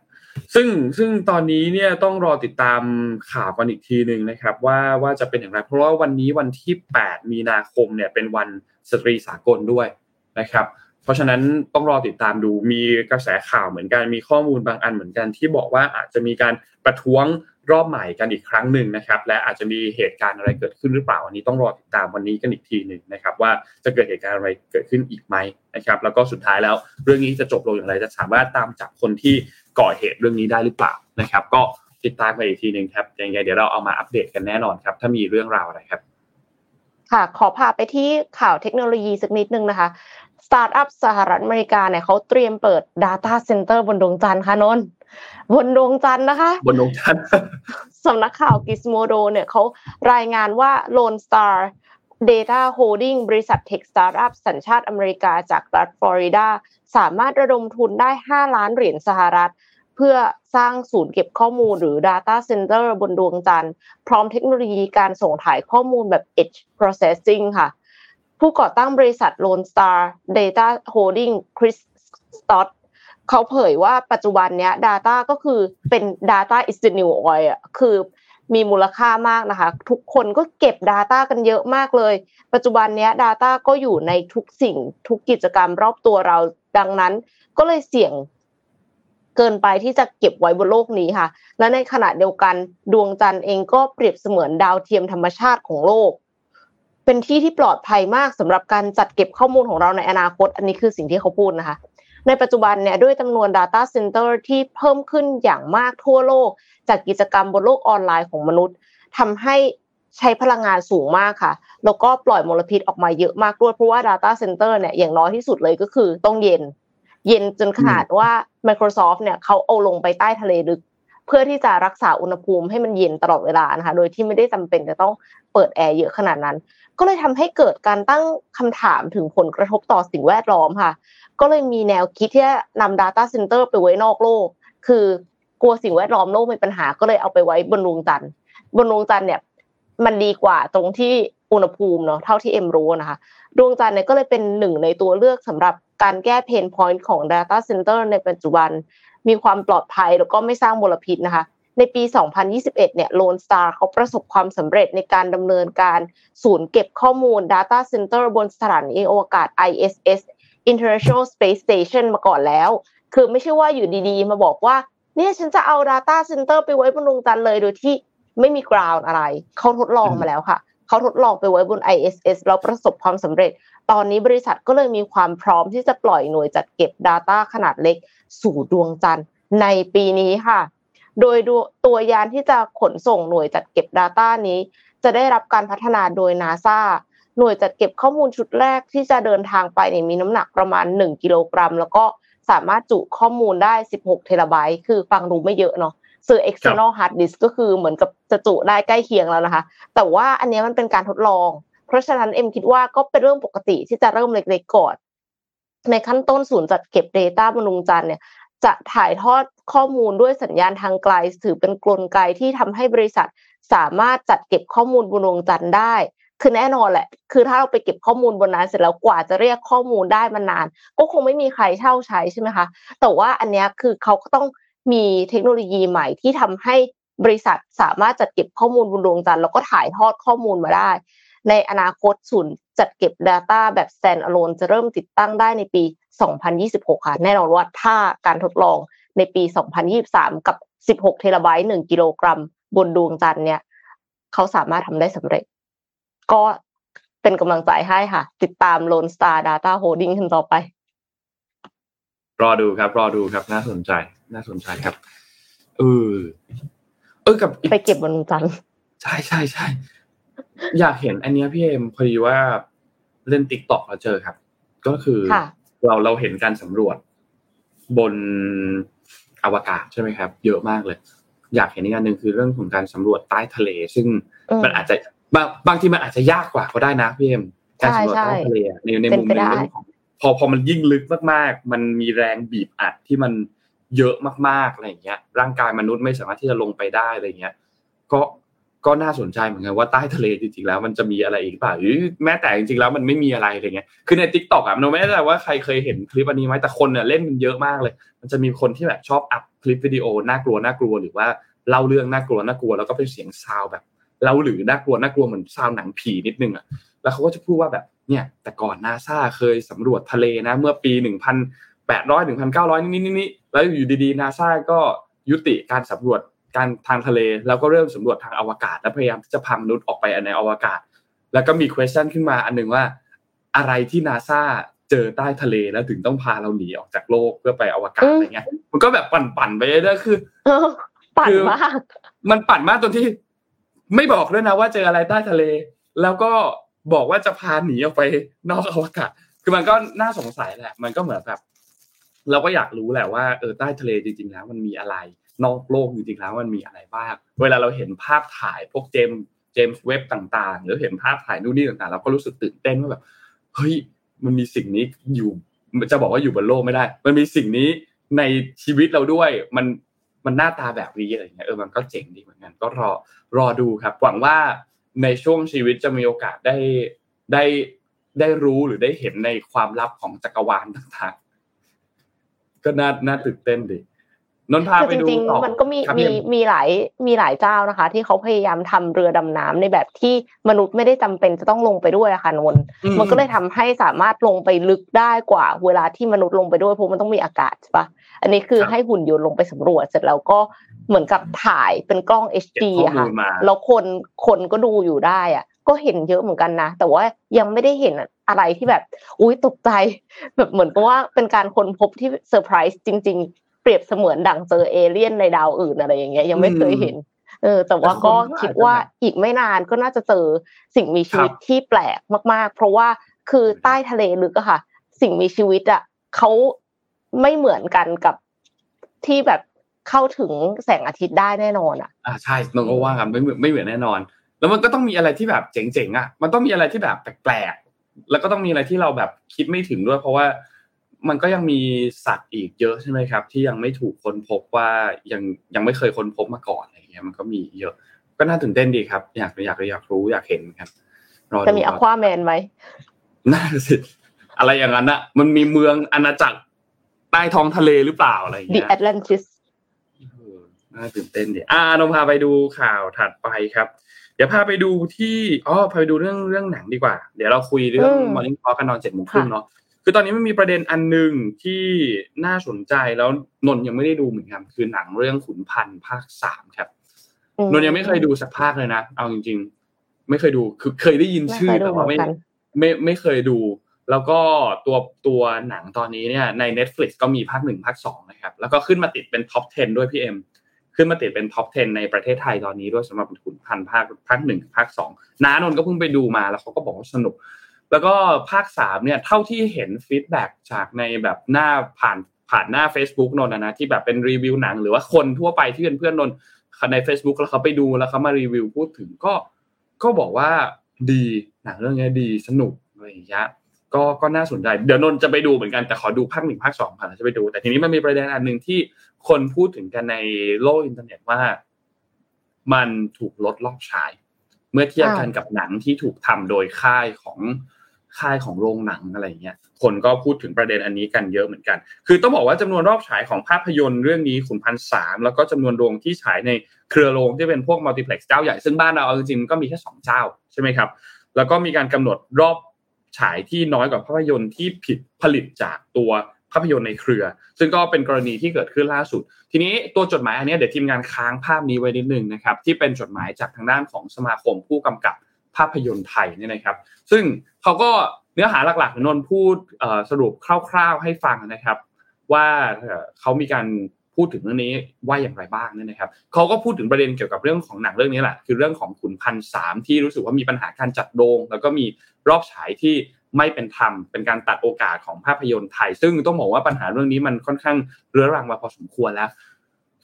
ซึ่งซึ่งตอนนี้เนี่ยต้องรอติดตามข่าวกันอีกทีหนึ่งนะครับ ว่าว่าจะเป็นอย่างไรเพราะว่าวันนี้วันที่ 8 มีนาคมเนี่ยเป็นวันสตรีสากลด้วยนะครับ ราะฉะนั้นต้องรอติดตามดูมีกระแสข่าวเหมือนกันมีข้อมูลบางอันเหมือนกันที่บอกว่าอาจจะมีการประท้วงรอบใหม่กันอีกครั้งหนึ่งนะครับ และอาจจะมีเหตุการณ์อะไรเกิดขึ้นหรือเปล่าอันนี้ต้องรอติดตามวันนี้กันอีกทีหนึ่งนะครับ ว่าจะเกิดเหตุการณ์อะไรเกิดขึ้นอีกไหมนะครับ แล้วก็สุดท้ายแล้วเรื่องนี้จะจบลงอย่างไรจะสามารถตามจับคนที่ก่อเหตุเรื่องนี้ได้หรือเปล่านะครับ ก็ติดตามไปอีกทีหนึ่งครับยังไงเดี๋ยวเราเอามาอัปเดตกันแน่นอนครับ ถ้ามีเรื่องราวอะไรครับค่ะขอพาไปที่ข่าวเทคโนโลยีสักนิดนึงนะคะ สตาร์ทอัพสหรัฐอเมริกาเนี่ยเขาเตรียมเปิด Data Center บนดวงจันทร์ค่ะนนท์บนดวงจันทร์นะคะ บนดวงจันทร์สำนักข่าว Gizmodo เนี่ยเขารายงานว่า Lone Star Data Holding บริษัทเทคสตาร์ทอัพสัญชาติอเมริกาจากรัฐฟลอริดา สามารถระดมทุนได้ 5 ล้านเหรียญสหรัฐ เพื่อสร้างศูนย์เก็บข้อมูลหรือ Data Center บนดวงจันทร์ พร้อมเทคโนโลยีการส่งถ่ายข้อมูลแบบ Edge Processing ค่ะ ผู้ก่อตั้งบริษัท Lone Star Data Holding Chris Stott เขาเผยว่าปัจจุบันเนี้ย Data ก็คือเป็น Data is the new oil อะคือมีมูลค่ามากนะคะ ทุกคนก็เก็บ Data กันเยอะมากเลย ปัจจุบันเนี้ย Data ก็อยู่ในทุกสิ่งทุกกิจกรรมรอบตัวเราดังนั้น ก็เลยเสี่ยงเกินไปที่จะเก็บไว้บนโลกนี้ค่ะ และในขณะเดียวกันดวงจันทร์เองก็เปรียบเสมือนดาวเทียมธรรมชาติของโลก เป็นที่ที่ปลอดภัยมากสำหรับการจัดเก็บข้อมูลของเราในอนาคต อันนี้คือสิ่งที่เขาพูดนะคะ ในปัจจุบันเนี่ยด้วยจำนวน Data Center ที่เพิ่มขึ้นอย่างมากทั่วโลก จากกิจกรรมบนโลกออนไลน์ของมนุษย์ทำให้ใช้พลังงานสูงมากค่ะ แล้วก็ปล่อยมลพิษออกมาเยอะมากด้วย เพราะว่า Data Center เนี่ย อย่างน้อยที่สุดเลยก็คือต้องเย็น เย็นจนขนาดว่า Microsoft เนี่ยเขาเอาลงไปใต้ทะเลลึก เพื่อที่จะรักษาอุณหภูมิให้มันเย็นตลอดเวลานะคะ โดยที่ไม่ได้จำเป็นจะต้องเปิดแอร์เยอะขนาดนั้น ก็เลยทำให้เกิดการตั้งคำถามถึงผลกระทบต่อสิ่งแวดล้อมค่ะ ก็เลยมีแนวคิดที่จะนำ Data Center ไปไว้นอกโลก คือกลัวสิ่งแวดล้อมโลกมีปัญหาก็เลยเอาไปไว้บนดวงจันทร์บนดวงจันทร์เนี่ยมันดีกว่าตรงที่อุณหภูมิเนาะเท่าที่เอ็มรู้นะคะดวงจันทร์เนี่ยก็เลยเป็นหนึ่งในตัวเลือกสำหรับการแก้ pain point ของ Data Center ในปัจจุบัน มีความปลอดภัยแล้วก็ไม่สร้างมลพิษนะคะ ในปี 2021 เนี่ย Lonestar เขาประสบความสำเร็จในการดำเนินการศูนย์เก็บข้อมูล Data Center บนสถานีอวกาศ ISS International Space Station มาก่อนแล้ว คือไม่ใช่ว่าอยู่ดีๆ มาบอกว่า เนี่ยฉันจะเอา Data Center ไปไว้บนดวงจันทร์เลยโดยที่ไม่มีกราวน์อะไร เขาทดลองมาแล้วค่ะ เขาทดลองไปไว้บน ISS แล้วประสบความสำเร็จ ตอนนี้บริษัทก็เลยมีความพร้อมที่จะปล่อยหน่วยจัดเก็บ Data ขนาดเล็ก สู่ดวงจันทร์ในปีนี้ค่ะ โดยตัวยานที่จะขนส่งหน่วยจัดเก็บ Data นี้ จะได้รับการพัฒนาโดย NASA หน่วยจัดเก็บข้อมูลชุดแรกที่จะเดินทางไปเนี่ยมีน้ำหนักประมาณ 1 กิโลกรัม แล้วก็สามารถจุข้อมูลได้ 16 เทราไบต์ คือฟังดูไม่เยอะเนาะ ซื้อ external hard disk ก็คือเหมือนกับจะจุได้ใกล้เคียงแล้วนะคะ แต่ว่าอันนี้มันเป็นการทดลอง เพราะฉะนั้นเอ็มคิดว่าก็เป็นเรื่องปกติที่จะเริ่มเล็กๆก่อนในขั้นต้นศูนย์จัดเก็บ Data บนดวงจันทร์เนี่ยจะถ่ายทอดข้อมูลด้วยสัญญาณทางไกล ถือเป็นกลไกที่ทำให้บริษัท สามารถจัดเก็บข้อมูลบนดวงจันทร์ได้ คือแน่นอนแหละ คือถ้าเราไปเก็บข้อมูลบนนั้นเสร็จแล้วกว่าจะเรียกข้อมูลได้มันนาน ก็คงไม่มีใครเช่าใช้ใช่ไหมคะ แต่ว่าอันนี้คือเขาก็ต้อง มีเทคโนโลยีใหม่ที่ทำให้บริษัทสามารถจัดเก็บข้อมูลบนดวงจันทร์แล้วก็ถ่ายทอดข้อมูลมาได้ ในอนาคตศูนย์จัดเก็บ Data แบบ stand alone จะเริ่มติดตั้งได้ในปี 2026 ค่ะ แน่นอนว่าถ้าการทดลองในปี 2023 กับ 16 เทราไบต์ 1 กิโลกรัม บนดวงจันทร์เนี่ยเขาสามารถทำได้สำเร็จ ก็เป็นกำลังใจให้ค่ะ ติดตาม Lone Star Data Holding กันต่อไป รอดูครับ รอดูครับ น่าสนใจ น่าสนใจครับ เออ เออกับไปเก็บบนดวงจันทร์ใช่ใช่ใช่อยากเห็นอันเนี้ยพี่เอ็มพอดีว่าเล่น TikTok เราเจอครับ ก็คือค่ะเราเราเห็นการสำรวจบนอวกาศใช่ไหมครับ เยอะมากเลย อยากเห็นอีกอันหนึ่งคือเรื่องของการสำรวจใต้ทะเล ซึ่งอืมมันอาจจะบางบางทีมันอาจจะยากกว่าก็ได้นะพี่เอ็มการสำรวจใช่ใต้ทะเลอะในในเป็นมุมไปในได้เรื่องของ พอพอมันยิ่งลึกมากๆ มันมีแรงบีบอัดที่มันเยอะมากๆอะไรอย่างเงี้ย ร่างกายมนุษย์ไม่สามารถที่จะลงไปได้อะไรเงี้ย ก็ก็น่าสนใจเหมือนกันว่าใต้ทะเลจริงๆแล้วมันจะมีอะไรอีกเปล่าหรือแม้แต่จริงๆแล้วมันไม่มีอะไรอะไรเงี้ยคือใน TikTok อะเราไม่แน่ใจว่าใครเคยเห็นคลิปอันนี้ไหมแต่คนเนี่ยเล่นกันเยอะมากเลย มันจะมีคนที่แบบชอบอัปคลิปวิดีโอน่ากลัวน่ากลัวหรือว่าเล่าเรื่องน่ากลัวน่ากลัวแล้วก็เป็นเสียงซาวแบบเล่าหรือน่ากลัวน่ากลัวเหมือนซาวหนังผีนิดนึงอะแล้วเขาก็จะพูดว่าแบบ เนี่ยแต่ก่อนนาซาเคยสำรวจทะเลนะ เมื่อปีหนึ่งพันแปดร้อยหนึ่งพันเก้าร้อยนี่นี่นี่แล้วอยู่ดีๆนาซาก็ยุติการสำรวจการทางทะเล แล้วก็เริ่มสำรวจทางอวกาศ และพยายามที่จะพามนุษย์ออกไปในอวกาศ แล้วก็มี question ขึ้นมาอันหนึ่งว่า อะไรที่นาซาเจอใต้ทะเลแล้วถึงต้องพาเราหนีออกจากโลกเพื่อไปอวกาศอะไรเงี้ย มันก็แบบปั่นๆไปเรื่อยๆคือปั่นมากมันปั่นมากจนที่ ไม่บอกด้วยนะว่าเจออะไรใต้ทะเล แล้วก็ บอกว่าจะพาหนีออกไปนอกอวกาศ คือมันก็น่าสงสัยแหละ มันก็เหมือนแบบ เราก็อยากรู้แหละว่าเออใต้ทะเลจริงๆแล้วมันมีอะไร นอกโลกจริงๆแล้วมันมีอะไรบ้าง เวลาเราเห็นภาพถ่ายพวกเจมเจมส์เว็บต่าง ๆ หรือเห็นภาพถ่ายนู่นนี่ต่างๆเราก็รู้สึกตื่นเต้นว่าแบบเฮ้ยมันมีสิ่งนี้อยู่จะบอกว่าอยู่บนโลกไม่ได้ มันมีสิ่งนี้ในชีวิตเราด้วย มันมันหน้าตาแบบนี้อะไรเงี้ยเออมันก็เจ๋งดีเหมือนกัน ก็รอรอดูครับ หวังว่า ในช่วงชีวิตจะมีโอกาสได้ได้ได้รู้หรือได้เห็นในความลับของจักรวาลต่างๆ ก็น่าน่าตื่นเต้นดีนนพาไปดูจริงต่อๆมันก็มีครับมีพี่มีหลายมีหลายเจ้านะคะ ที่เขาพยายามทำเรือดำน้ำในแบบที่มนุษย์ไม่ได้จำเป็นจะต้องลงไปด้วยอะค่ะนนท์อืมันก็เลยทำให้สามารถลงไปลึกได้กว่า เวลาที่มนุษย์ลงไปด้วยเพราะมันต้องมีอากาศใช่ปะอันนี้คือครับให้หุ่นยนต์ลงไปสำรวจเสร็จแล้วก็ เหมือนกับถ่ายเป็นกล้องเก็บ HD ข้ออะมูค่ะลมาแล้วคนคนก็ดูอยู่ได้อะก็เห็นเยอะเหมือนกันนะ แต่ว่ายังไม่ได้เห็นอะไรที่แบบ อุ้ยตกใจ แบบเหมือนกับว่าเป็นการค้นพบที่เซอร์ไพรส์จริง ๆ เปรียบเสมือนดังเจอเอเลี่ยนในดาวอื่นอะไรอย่างเงี้ยยังไม่เคยเห็น เออ แต่ว่าก็แต่คนก็คิดว่าอาจจะแบบอีกไม่นานก็น่าจะเจอสิ่งมีชีวิตครับที่แปลกมาก ๆ เพราะว่าคือใต้ทะเลลึกอะค่ะ สิ่งมีชีวิตอะเขาไม่เหมือนกันกับที่แบบ เข้าถึงแสงอาทิตย์ได้แน่นอนอะอ่าใช่นนก็ว่ากันไม่เหมือนไม่เหมือนแน่นอน แล้วมันก็ต้องมีอะไรที่แบบเจ๋งๆอะ มันต้องมีอะไรที่แบบแปลกๆแล้วก็ต้องมีอะไรที่เราแบบคิดไม่ถึงด้วย เพราะว่ามันก็ยังมีสัตว์อีกเยอะใช่ไหมครับ ที่ยังไม่ถูกค้นพบว่ายังยังไม่เคยค้นพบมาก่อนอะไรอย่างเงี้ยมันก็มีเยอะ ก็น่าตื่นเต้นดีครับ อยากอยากอยากรู้อยากเห็นครับรอดูจะมีอครับควาแมนไหมน่าสิอะไรอย่างนั้นอะมันมีเมืองอาณาจักรใต้ท้องทะเลหรือเปล่าอะไรอย่าง The เงี้ย Atlantis เออ น่าตื่นเต้นดีอ่านมพาไปดูข่าวถัดไปครับ เดี๋ยวพาไปดูที่อ๋อพาไปดูเรื่องเรื่องหนังดีกว่า เดี๋ยวเราคุยเรื่องอืม Morning Talk กันตอนเจ็ดโมงครึ่งค่ะเนาะคือตอนนี้มันมีประเด็นอันหนึ่งที่น่าสนใจแล้วนนท์ยังไม่ได้ดูเหมือนกันคือหนังเรื่องขุนพันธ์ภาคสามครับอืนนท์ยังไม่เคยดูสักภาคเลยนะเอาจริง ๆ ไม่เคยดูคือเคยได้ยินไม่ชื่อเคยดูแต่ว่าไม่เหมือนกันไม่ไม่เคยดู แล้วก็ตัวตัวหนังตอนนี้เนี่ยใน Netflix ก็มีภาคหนึ่งภาคสองนะครับ แล้วก็ขึ้นมาติดเป็น top 10 ด้วยพี่เอ็ม ขึ้นมาติดเป็น top 10 ในประเทศไทยตอนนี้ด้วยสำหรับขุนพันภาคภาคหนึ่งภาคสองน้านนก็เพิ่งไปดูมาแล้วเขาก็บอกว่าสนุก แล้วก็ภาคสามเนี่ยเท่าที่เห็น feedback จากในแบบหน้าผ่านผ่านหน้า Facebook นนนะที่แบบเป็นรีวิวหนัง หรือว่าคนทั่วไปที่เป็นเพื่อนนนใน Facebook แล้วเขาไปดูแล้วเขามารีวิวพูดถึงก็ก็บอกว่าดีหนังเรื่องนี้ดีสนุกอะไรอย่างเงี้ยก็ก็น่าสนใจ เดี๋ยวนนจะไปดูเหมือนกันแต่ขอดูภาคหนึ่งภาคสองผ่านจะไปดู แต่ทีนี้มันมีประเด็นอันหนึ่งที่ คนพูดถึงกันในโลกอินเทอร์เน็ตว่า มันถูกลดรอบฉาย เมื่อเทียบกันกับหนังที่ถูกทำโดยค่ายของค่ายของโรงหนังอะไรเงี้ย คนก็พูดถึงประเด็นอันนี้กันเยอะเหมือนกัน คือต้องบอกว่าจำนวนรอบฉายของภาพยนตร์เรื่องนี้ขุนพันสามแล้วก็จำนวนโรงที่ฉายในเครือโรงที่เป็นพวกมัลติเพล็กซ์เจ้าใหญ่ ซึ่งบ้านเราเอาจริงๆก็มีแค่สองเจ้าใช่ไหมครับ แล้วก็มีการกำหนดรอบฉายที่น้อยกว่าภาพยนตร์ที่ผิดผลิตจากตัว ภาพยนตร์ในเครือ ซึ่งก็เป็นกรณีที่เกิดขึ้นล่าสุด ทีนี้ตัวจดหมายอันนี้เดี๋ยวทีมงานค้างภาพนี้ไว้นิดนึงนะครับที่เป็นจดหมายจากทางด้านของสมาคมผู้กำกับภาพยนตร์ไทยเนี่ยนะครับ ซึ่งเขาก็เนื้อหาหลักๆนนพูดสรุปคร่าว ๆให้ฟังนะครับ ว่าเอ่อเขามีการพูดถึงเรื่องนี้ว่าอย่างไรบ้างเนี่ยนะครับเขาก็พูดถึงประเด็นเกี่ยวกับเรื่องของหนังเรื่องนี้แหละคือเรื่องของขุนพันสามที่รู้สึกว่ามีปัญหาการจัดโรงแล้วก็มีรอบฉายที่ ไม่เป็นธรรมเป็นการตัดโอกาสของภาพยนตร์ไทย ซึ่งต้องบอกว่าปัญหาเรื่องนี้มันค่อนข้างเรื้อรังมาพอสมควรแล้ว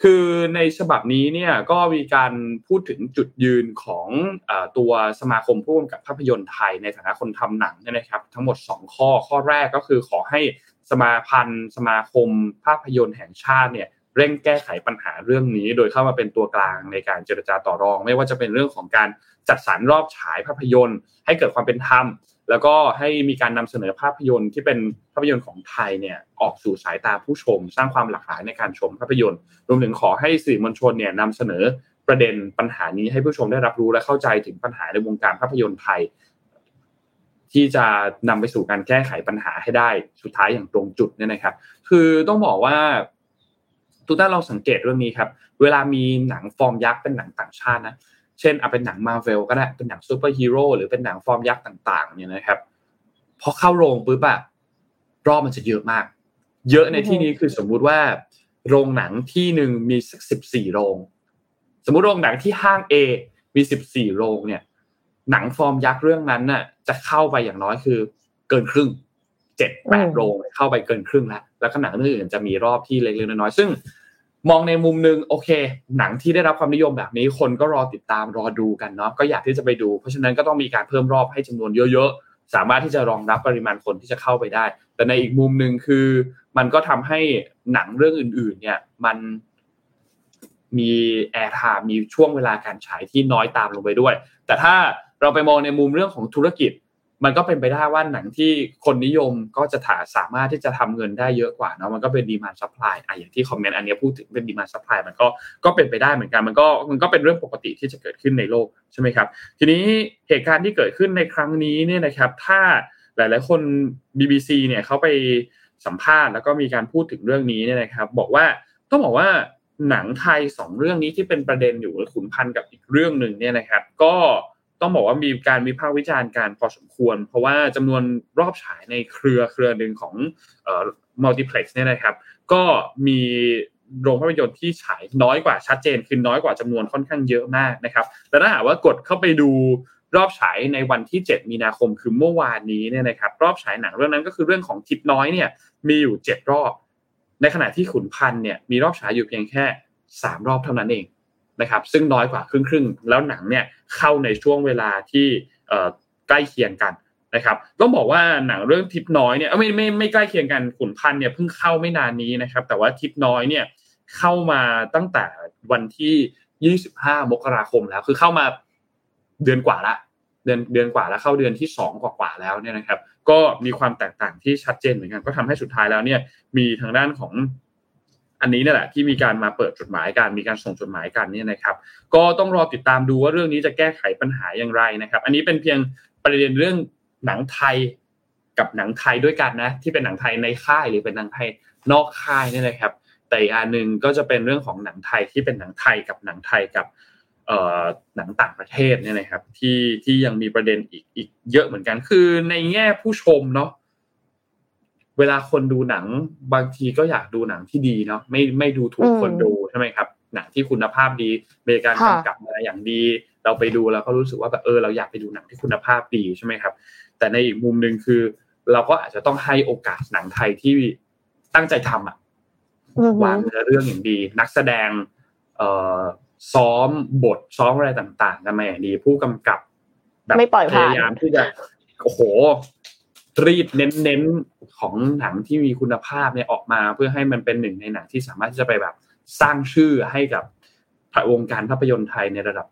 คือในฉบับนี้เนี่ยก็มีการพูดถึงจุดยืนของอตัวสมาคมผู้กำกับภาพยนตร์ไทยในฐานะคนทำหนังเนี่ยนะครับ ทั้งหมด 2 ข้อข้อแรกก็คือขอให้สมาพันธ์สมาคมภาพยนตร์แห่งชาติเนี่ย เร่งแก้ไขปัญหาเรื่องนี้ โดยเข้ามาเป็นตัวกลางในการเจรจาต่อรอง ไม่ว่าจะเป็นเรื่องของการจัดสรรรอบฉายภาพยนตร์ ให้เกิดความเป็นธรรมแล้วก็ให้มีการนำเสนอภาพยนตร์ที่เป็นภาพยนตร์ของไทยเนี่ยออกสู่สายตาผู้ชม สร้างความหลากหลายในการชมภาพยนตร์ รวมถึงขอให้สื่อมวลชนเนี่ยนำเสนอประเด็นปัญหานี้ให้ผู้ชมได้รับรู้และเข้าใจถึงปัญหาในวงการภาพยนตร์ไทย ที่จะนำไปสู่การแก้ไขปัญหาให้ได้สุดท้ายอย่างตรงจุดเนี่ยนะครับ คือต้องบอกว่า ทุกท่านลองสังเกตเรื่องนี้ครับ เวลามีหนังฟอร์มยักษ์เป็นหนังต่างชาตินะ เช่นเอาเป็นหนังมาเวลก็ได้เป็นหนังซูเปอร์ฮีโร่หรือเป็นหนังฟอร์มยักษ์ต่างๆ เนี่ยนะครับพอเข้าโรงปุ๊บอะรอบมันจะเยอะมาก เยอะในที่นี้คือสมมุติว่า โรงหนังที่หนึ่งมีสักสิบสี่โรง สมมุติโรงหนังที่ห้าง A มีสิบสี่โรงเนี่ย หนังฟอร์มยักษ์เรื่องนั้นน่ะ จะเข้าไปอย่างน้อยคือ เกินครึ่งเจ็ดแปดโรงเข้าไปเกินครึ่งแล้ว แล้วก็หนังเรื่องอื่นจะมีรอบที่เล็กๆน้อยๆซึ่งมองในมุมนึงโอเค หนังที่ได้รับความนิยมแบบนี้คนก็รอติดตามรอดูกันเนาะก็อยากที่จะไปดู เพราะฉะนั้นก็ต้องมีการเพิ่มรอบให้จำนวนเยอะๆ สามารถที่จะรองรับปริมาณคนที่จะเข้าไปได้ แต่ในอีกมุมหนึ่งคือ มันก็ทำให้หนังเรื่องอื่น ๆ เนี่ยมันมี airtime มีช่วงเวลาการฉายที่น้อยตามลงไปด้วย แต่ถ้าเราไปมองในมุมเรื่องของธุรกิจ มันก็เป็นไปได้ว่าหนังที่คนนิยมก็จะถาสามารถที่จะทำเงินได้เยอะกว่าเนาะมันก็เป็น demand supply อะอย่างที่คอมเมนต์อันนี้พูดถึงเป็น demand supply มันก็ก็เป็นไปได้เหมือนกันมันก็มันก็เป็นเรื่องปกติที่จะเกิดขึ้นในโลกใช่ไหมครับทีนี้เหตุการณ์ที่เกิดขึ้นในครั้งนี้เนี่ยนะครับ ถ้าหลาย ๆ คน BBC เนี่ยเขาไปสัมภาษณ์แล้วก็มีการพูดถึงเรื่องนี้เนี่ยนะครับ บอกว่าต้องบอกว่าหนังไทยสองเรื่องนี้ที่เป็นประเด็นอยู่ขุนพันกับอีกเรื่องหนึ่งเนี่ยนะครับ ก็ ต้องบอกว่ามีการวิพากษ์วิจารณ์การพอสมควร เพราะว่าจำนวนรอบฉายในเครือเครือหนึ่งของเอ่อมัลติเพล็กซ์เนี่ยนะครับ ก็มีโรงภาพยนตร์ที่ฉายน้อยกว่าชัดเจนคือน้อยกว่าจำนวนค่อนข้างเยอะมากนะครับแต่ถ้าหากว่ากดเข้าไปดูรอบฉายในวันที่ 7 มีนาคมคือเมื่อวานนี้เนี่ยนะครับ รอบฉายหนังเรื่องนั้นก็คือเรื่องของทิปน้อยเนี่ย มีอยู่ 7 รอบ ในขณะที่ขุนพันเนี่ยมีรอบฉายอยู่เพียงแค่ 3 รอบเท่านั้นเอง นะครับซึ่งน้อยกว่าครึ่งครึ่งแล้วหนังเนี่ยเข้าในช่วงเวลาที่ใกล้เคียงกันนะครับต้องบอกว่าหนังเรื่องทิปน้อยเนี่ยไม่ไม่ไม่ใกล้เคียงกันขุนพันเนี่ยเพิ่งเข้าไม่นานนี้นะครับแต่ว่าทิปน้อยเนี่ยเข้ามาตั้งแต่วันที่ 25 มกราคมแล้วคือเข้ามาเดือนกว่าละเดือนเดือนกว่าแล้วเข้าเดือนที่ 2 กว่ากว่าแล้วเนี่ยนะครับ ก็มีความแตกต่างที่ชัดเจนเหมือนกันก็ทำให้สุดท้ายแล้วเนี่ยมีทางด้านของ อันนี้นี่แหละที่มีการมาเปิดจดหมายการมีการส่งจดหมายกันนี่นะครับ ก็ต้องรอติดตามดูว่าเรื่องนี้จะแก้ไขปัญหาอย่างไรนะครับ อันนี้เป็นเพียงประเด็นเรื่องหนังไทยกับหนังไทยด้วยกันนะ ที่เป็นหนังไทยในค่ายหรือเป็นหนังไทยนอกค่ายนี่นะครับ แต่อีกอันหนึ่งก็จะเป็นเรื่องของหนังไทยที่เป็นหนังไทยกับหนังไทยกับหนังต่างประเทศเนี่ยนะครับที่ที่ยังมีประเด็นอีกอีกเยอะเหมือนกันคือในแง่ผู้ชมเนาะ เวลาคนดูหนังบางทีก็อยากดูหนังที่ดีเนาะไม่ไม่ดูถูกคนดูใช่ไหมครับ หนังที่คุณภาพดีมีการกำกับมาอย่างดี เราไปดูแล้วก็รู้สึกว่าแบบเออเราอยากไปดูหนังที่คุณภาพดีใช่ไหมครับ แต่ในอีกมุมหนึ่งคือ เราก็อาจจะต้องให้โอกาสหนังไทยที่ตั้งใจทำอะวางเนื้อเรื่องอย่างดี นักแสดง เอ่อซ้อมบทซ้อมอะไรต่างๆกันมาอย่างดี ผู้กำกับแบบพยายามที่จะโอ้โห รีดเน้นๆของหนังที่มีคุณภาพเนี่ยออกมา เพื่อให้มันเป็นหนึ่งในหนังที่สามารถที่จะไปแบบสร้างชื่อให้กับวงการภาพยนตร์ไทยในระดับ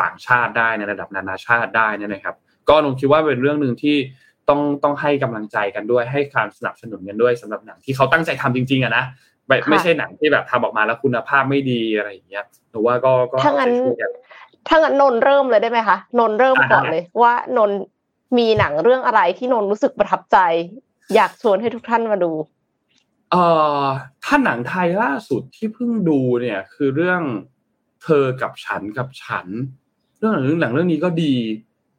ต่างชาติได้ในระดับนานาชาติได้นะครับ ก็นงคิดว่าเป็นเรื่องหนึ่งที่ต้องต้องให้กำลังใจกันด้วยให้การสนับสนุนกันด้วยสำหรับหนังที่เขาตั้งใจทำจริงๆอะนะไม่ไม่ใช่หนังที่แบบทำออกมาแล้วคุณภาพไม่ดีอะไรอย่างเงี้ยหนูว่าก็ก็ถ้างั้นถ้างั้นนนเริ่มเลยได้ไหมคะนนเริ่มก่อนเลยว่านน มีหนังเรื่องอะไรที่นนรู้สึกประทับใจ อยากชวนให้ทุกท่านมาดูเอ่อถ้าหนังไทยล่าสุดที่เพิ่งดูเนี่ย คือเรื่องเธอกับฉันกับฉัน เรื่องหนังเรื่องหนังเรื่องนี้ก็ดี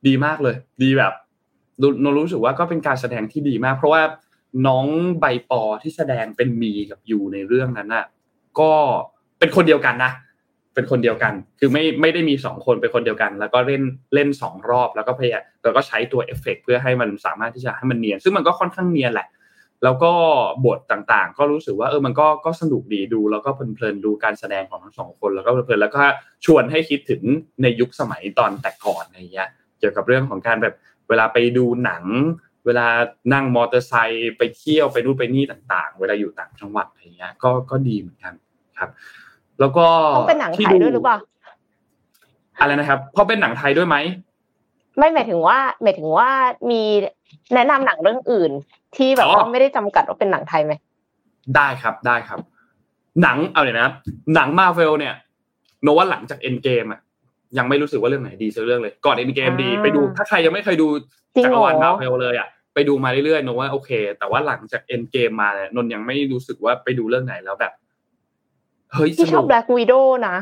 ดีมากเลย ดีแบบนนรู้สึกว่าก็เป็นการแสดงที่ดีมาก เพราะว่าน้องใบปอที่แสดงเป็นมีกับยูในเรื่องนั้นน่ะ ก็เป็นคนเดียวกันนะ เป็นคนเดียวกัน คือไม่ไม่ได้มีสองคนเป็นคนเดียวกัน แล้วก็เล่นเล่นสองรอบ แล้วก็พยายามแล้วก็ใช้ตัวเอฟเฟกเพื่อให้มันสามารถที่จะให้มันเนียน ซึ่งมันก็ค่อนข้างเนียนแหละ แล้วก็บทต่างๆ ก็รู้สึกว่าเออมันก็ก็สนุกดีดู แล้วก็เพลินๆดูการแสดงของทั้งสองคนแล้วก็เพลินๆแล้วก็ชวนให้คิดถึงในยุคสมัยตอนแต่ก่อนอะไรเงี้ยเกี่ยวกับเรื่องของการแบบเวลาไปดูหนัง เวลานั่งมอเตอร์ไซค์ไปเที่ยวไปนู่นไปนี่ต่าง ๆ เวลาอยู่ต่างจังหวัดอะไรเงี้ยก็ก็ดีเหมือนกันครับ แล้วก็ต้องเป็นหนังไทยด้วยหรือเปล่าอะไรนะครับเพราะเป็นหนังไทยด้วยไหมไม่หมายถึงว่าหมายถึงว่ามีแนะนำหนังเรื่องอื่น ที่แบบว่าไม่ได้จำกัดว่าเป็นหนังไทยไหมได้ครับได้ครับ หนังเอาเลยนะหนังมาเวลเนี่ยโนว่าหลังจากเอ็นเกมอะยังไม่รู้สึกว่าเรื่องไหนดีสักเรื่องเลย ก่อนเอ็นเกมดีอ่าไปดู ถ้าใครยังไม่เคยดูจริงจัเหกรรอวาลมาเวลเลยอะไปดูมาเรื่อยๆนนว่าโอเค แต่ว่าหลังจากเอ็นเกมมาเนี่ยนนยังไม่รู้สึกว่าไปดูเรื่องไหนแล้วแบบ เฮ้ยสที่ชนุอบก Black Widow นะ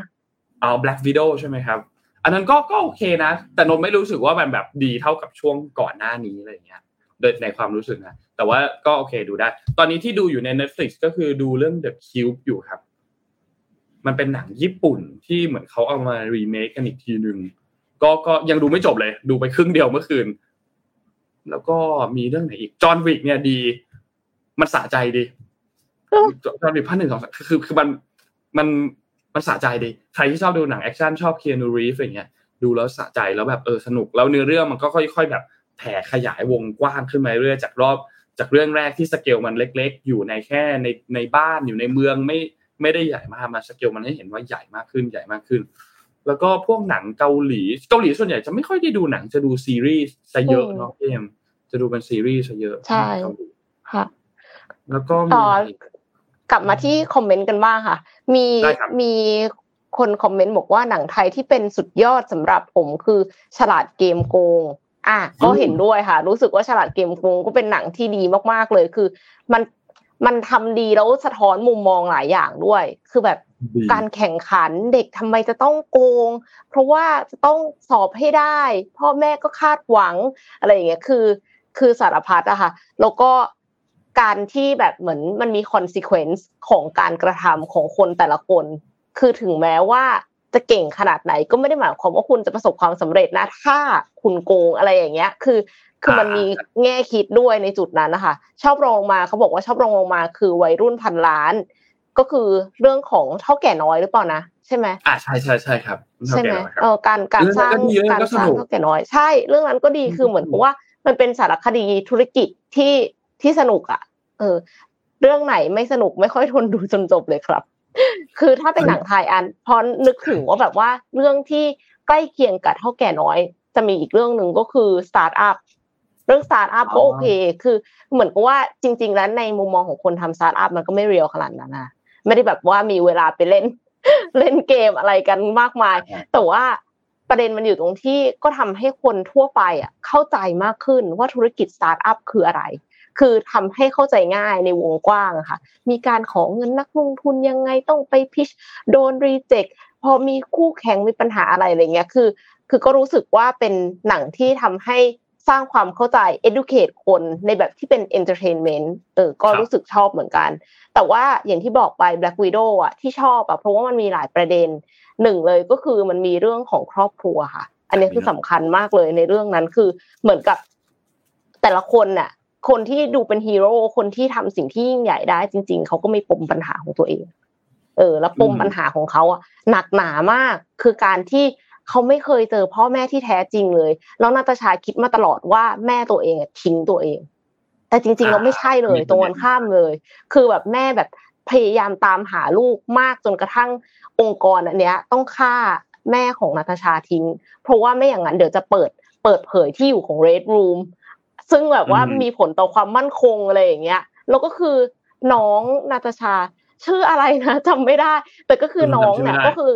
เอา Black Widow ใช่ไหมครับ อันนั้นก็ก็โอเคนะ แต่นนไม่รู้สึกว่ามันแบบดีเท่ากับช่วงก่อนหน้านี้อะไรอย่างเงี้ย โดยในความรู้สึกนะ แต่ว่าก็โอเคดูได้ ตอนนี้ที่ดูอยู่ใน Netflix ก็คือดูเรื่อง The Cube อยู่ครับ มันเป็นหนังญี่ปุ่นที่เหมือนเขาเอามารีเมคกันอีกทีหนึ่งก็ก็ยังดูไม่จบเลย ดูไปครึ่งเดียวเมื่อคืน แล้วก็มีเรื่องไหนอีกจอห์นวิกเนี่ยดี มันสะใจดีเออจอห์นวิกภาคหนึ่งสองสามคือคือคือมัน มันมันสะใจดีใครที่ชอบดูหนังแอคชั่นชอบเคียนูรีฟส์อย่างเงี้ยดูแล้วสะใจแล้วแบบเออสนุกแล้วเนื้อเรื่องมันก็ค่อย ๆ แบบแผ่ขยายวงกว้างขึ้นมาเรื่อยๆจากรอบจากเรื่องแรกที่สเกลมันเล็ก ๆ อยู่ในแค่ในในบ้านอยู่ในเมืองไม่ไม่ได้ใหญ่มากมาสเกลมันให้เห็นว่าใหญ่มากขึ้นใหญ่มากขึ้น แล้วก็พวกหนังเกาหลีเกาหลีส่วนใหญ่จะไม่ค่อยได้ดูหนังจะดูซีรีส์ซะเยอะเนาะพี่เอ็มจะดูเป็นซีรีส์ซะเยอะใช่เกาหลีค่ะแล้วก็มีต่อกลับมาที่คอมเมนต์กันบ้างค่ะ มีได้ครับมีคนคอมเมนต์บอกว่าหนังไทยที่เป็นสุดยอดสำหรับผมคือฉลาดเกมโกง อะก็เห็นด้วยค่ะ รู้สึกว่าฉลาดเกมโกงก็เป็นหนังที่ดีมากๆเลยคือ มันมันทำดีแล้วสะท้อนมุมมองหลายอย่างด้วย คือแบบดีการแข่งขันเด็กทำไมจะต้องโกง เพราะว่าจะต้องสอบให้ได้ พ่อแม่ก็คาดหวังอะไรอย่างเงี้ยคือ คือสารพัดอะค่ะแล้วก็ การที่แบบเหมือนมันมี consequence ของการกระทำของคนแต่ละคน คือถึงแม้ว่าจะเก่งขนาดไหนก็ไม่ได้หมายความว่าคุณจะประสบความสำเร็จนะ ถ้าคุณโกงอะไรอย่างเงี้ย คือ คือมันมีแง่คิดด้วยในจุดนั้นนะคะ ชอบรองลงมาเขาบอกว่าชอบรองลงมา คือวัยรุ่นพันล้าน ก็คือเรื่องของเท่าแก่น้อยหรือเปล่านะใช่ไหมอ่าใช่ใช่ใช่ครับใช่ไหมเท่าแก่น้อยครับเออการการเรื่องสร้างนั้นก็ดีเรื่องนั้การนก็สร้างสนุกเท่าแก่น้อยใช่ เรื่องนั้นก็ดีอืมคือเหมือนกับว่ามันเป็นสารคดีธุรกิจที่ที่สนุกอะ เออ เรื่องไหนไม่สนุกไม่ค่อยทนดูจนจบเลยครับ คือถ้าเป็นหนังไทยอันพอนึกถึงว่าแบบว่าเรื่องที่ใกล้เคียงกับเถ้าแก่น้อย จะมีอีกเรื่องหนึ่งก็คือสตาร์ทอัพเรื่องสตาร์ทอัพก็โอเค คือเหมือนกับว่าจริง ๆ แล้วในมุมมองของคนทำสตาร์ทอัพมันก็ไม่ real ขนาดนั้นนะไม่ได้แบบว่ามีเวลาไปเล่น เล่นเกมอะไรกันมากมาย แต่ว่าประเด็นมันอยู่ตรงที่ก็ทำให้คนทั่วไปอะเข้าใจมากขึ้นว่าธุรกิจสตาร์ทอัพคืออะไร คือทำให้เข้าใจง่ายในวงกว้างอะค่ะ มีการขอเงินนักลงทุนยังไงต้องไปพิชโดนรีเจ็คพอมีคู่แข่งมีปัญหาอะไรอะไรเงี้ยคือ คือก็รู้สึกว่าเป็นหนังที่ทำให้สร้างความเข้าใจ educate คนในแบบที่เป็น entertainment เออ ก็รู้สึกชอบเหมือนกัน แต่ว่าอย่างที่บอกไป Black Widow อะที่ชอบอะเพราะว่ามันมีหลายประเด็นหนึ่งเลยก็คือมันมีเรื่องของครอบครัวค่ะ อันนี้คือสำคัญมากเลยในเรื่องนั้นคือเหมือนกับแต่ละคนน่ะ คนที่ดูเป็นฮีโร่คนที่ทำสิ่งที่ยิ่งใหญ่ได้จริง ๆเขาก็มีปมปัญหาของตัวเอง เออ แล้วปมอืมปัญหาของเขาอะหนักหนามากคือการที่เขาไม่เคยเจอพ่อแม่ที่แท้จริงเลย แล้วนาตาชาคิดมาตลอดว่าแม่ตัวเองอะทิ้งตัวเอง แต่จริงๆเราไม่ใช่เลยมีประเด็นตรงกันข้ามเลย คือแบบแม่แบบพยายามตามหาลูกมากจนกระทั่งองค์กรอันเนี้ย ต้องฆ่าแม่ของนาตาชาทิ้ง เพราะว่าไม่อย่างนั้นเดี๋ยวจะเปิดเปิดเผยที่อยู่ของ Red Room ซึ่งแบบว่าอืมมีผลต่อความมั่นคงอะไรอย่างเงี้ยแล้วก็คือน้องนาตาชา ชื่ออะไรนะจำไม่ได้ แต่ก็คือน้องเนี่ยก็คือ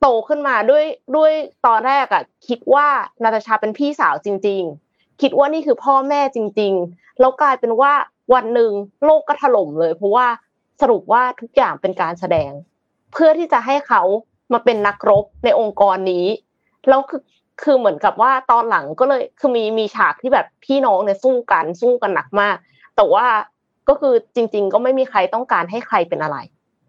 โตขึ้นมาด้วยด้วยตอนแรกอะ คิดว่านาตาชาเป็นพี่สาวจริง ๆ คิดว่านี่คือพ่อแม่จริง ๆ แล้วกลายเป็นว่าวันหนึ่งโลกก็ถล่มเลย เพราะว่าสรุปว่าทุกอย่างเป็นการแสดง เพื่อที่จะให้เขามาเป็นนักรบในองค์กรนี้แล้วคือ คือเหมือนกับว่าตอนหลังก็เลยคือมีมีฉากที่แบบพี่น้องเนี่ยสู้กันสู้กันหนักมาก แต่ว่าก็คือจริง ๆ ก็ไม่มีใครต้องการให้ใครเป็นอะไร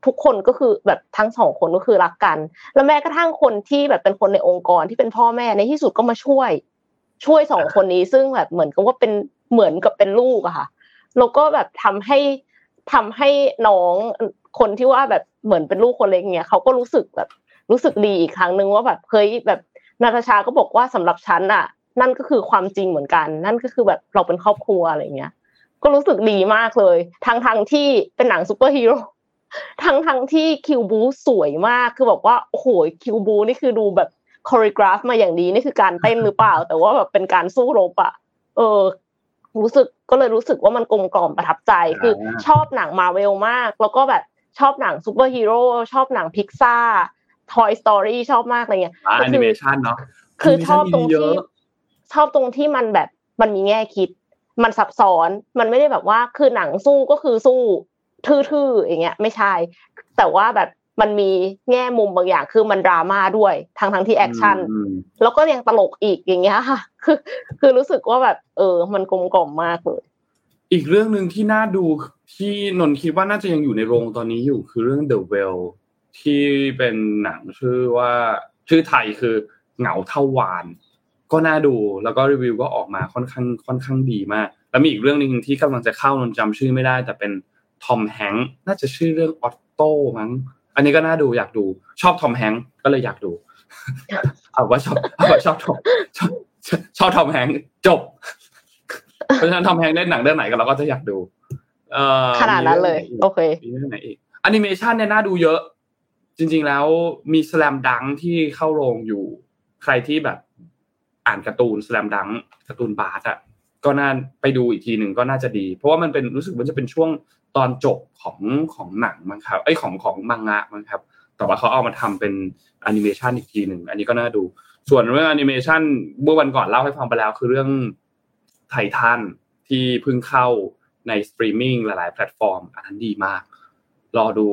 ทุกคนก็คือแบบทั้งสองคนก็คือรักกัน แล้วแม้กระทั่งคนที่แบบเป็นคนในองค์กรที่เป็นพ่อแม่ในที่สุดก็มาช่วย ช่วยสองคนนี้ซึ่งแบบเหมือนกับว่าเป็นเหมือนกับเป็นลูกอะค่ะแล้วก็แบบทำให้ทำให้น้องคนที่ว่าแบบเหมือนเป็นลูกคนเล็กเนี่ยเขาก็รู้สึกแบบรู้สึกดีอีกครั้งหนึ่งว่าแบบเฮ้ยแบบ นาตาชาก็บอกว่าสำหรับฉันอะนั่นก็คือความจริงเหมือนกัน นั่นก็คือแบบเราเป็นครอบครัวอะไรเงี้ย ก็รู้สึกดีมากเลยทั้งทั้งๆที่เป็นหนังซูเปอร์ฮีโร่ทั้งทั้งๆที่คิวบู๊สวยมากคือแบบว่าโอ้โหคิวบู๊นี่คือดูแบบ choreograph มาอย่างดีนี่คือการเต้นหรือเปล่า แต่ว่าแบบเป็นการสู้รบอะเออ รู้สึกก็เลยรู้สึกว่ามันกลมกล่อมประทับใจคือชอบหนังมาเวลมาก แล้วก็แบบชอบหนังซูเปอร์ฮีโร่ชอบหนังพิกซ่า Toy Story ชอบมากอะไรเงี้ยแอนิเมชันเนาะคือชอบตรงที่ชอบตรงที่มันแบบมันมีแง่คิด มันซับซ้อน มันไม่ได้แบบว่าคือหนังสู้ก็คือสู้ ทื่อๆอย่างเงี้ย ไม่ใช่ แต่ว่าแบบมันมีแง่มุมบางอย่างคือมันดราม่าด้วยทั้งทั้งที่แอคชั่นแล้วก็ยังตลกอีกอย่างเงี้ยค่ะ คือ คือรู้สึกว่าแบบ เออ มันกลมกล่อมมากเลยอีกเรื่องหนึ่งที่น่าดูที่นนคิดว่าน่าจะยังอยู่ในโรงตอนนี้อยู่คือเรื่อง The Whale ที่เป็นหนังชื่อว่าชื่อไทยคือเหงาเท่าวาฬ ก็น่าดูแล้วก็รีวิวก็ออกมาค่อนข้างค่อนข้างดีมาก แล้วมีอีกเรื่องหนึ่งที่กำลังจะเข้านนจำชื่อไม่ได้ แต่เป็นทอมแฮงค์น่าจะชื่อเรื่องออตโต้มั้งอันนี้ก็น่าดูอยากดูชอบทอมแฮงค์ก็เลยอยากดูเอาว่าชอบเอาว่าชอบทอมชอบชอบทอมแฮงค์จบเพราะฉะนั้นทอมแฮงค์เล่นหนังเรื่องไหนกันเราก็จะอยากดูขนาดนั้นเลย โอเคมีเรื่องไหนอีกแอนิเมชันเนี่ยน่าดูเยอะ จริง ๆ แล้วมีสแลมดังก์ที่เข้าโรงอยู่ ใครที่แบบอ่านการ์ตูนสแลมดังก์การ์ตูนบาสอะก็น่าไปดูอีกทีหนึ่งก็น่าจะดี เพราะว่ามันเป็นรู้สึกมันจะเป็นช่วงตอนจบของของหนังมั้งครับไอ้ของของมังงะมั้งครับแต่ว่าเขาเอามาทำเป็นแอนิเมชันอีกทีหนึ่งอันนี้ก็น่าดู ส่วนเรื่องแอนิเมชันเมื่อวันก่อนเล่าให้ฟังไปแล้วคือเรื่องไททันที่เพิ่งเข้าในสตรีมมิ่งหลาย ๆ แพลตฟอร์ม อันนั้นดีมาก รอดู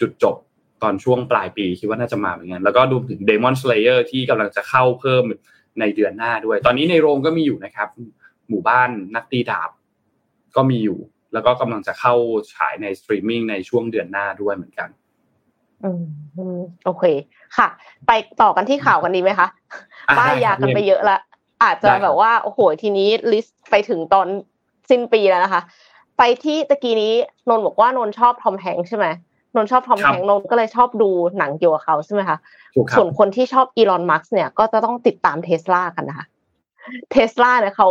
จุดจบ ตอนช่วงปลายปีคิดว่าน่าจะมาเหมือนกันแล้วก็ดูถึง Demon Slayer ที่กำลังจะเข้าเพิ่มในเดือนหน้าด้วย ตอนนี้ในโรงก็มีอยู่นะครับ หมู่บ้านนักตีดาบก็มีอยู่ แล้วก็กำลังจะเข้าฉายในสตรีมมิ่งในช่วงเดือนหน้าด้วยเหมือนกันอืมโอเค ค่ะ ไปต่อกันที่ข่าวกันดีไหมคะป้ายยากันไปเยอะละอาจจะแบบว่าโอ้โหทีนี้ list ไปถึงตอนสิ้นปีแล้วนะคะ ไปที่ตะกี้นี้นนบอกว่านนชอบทอมแฮงค์ใช่ไหม นนชอบทอมแฮงค์นนก็เลยชอบดูหนังเกี่ยวกับเขาใช่ไหมคะส่วนคนที่ชอบอีลอนมัสเนี่ยก็จะต้องติดตามเทสลากันนะคะเทสลาเนี่ยเขา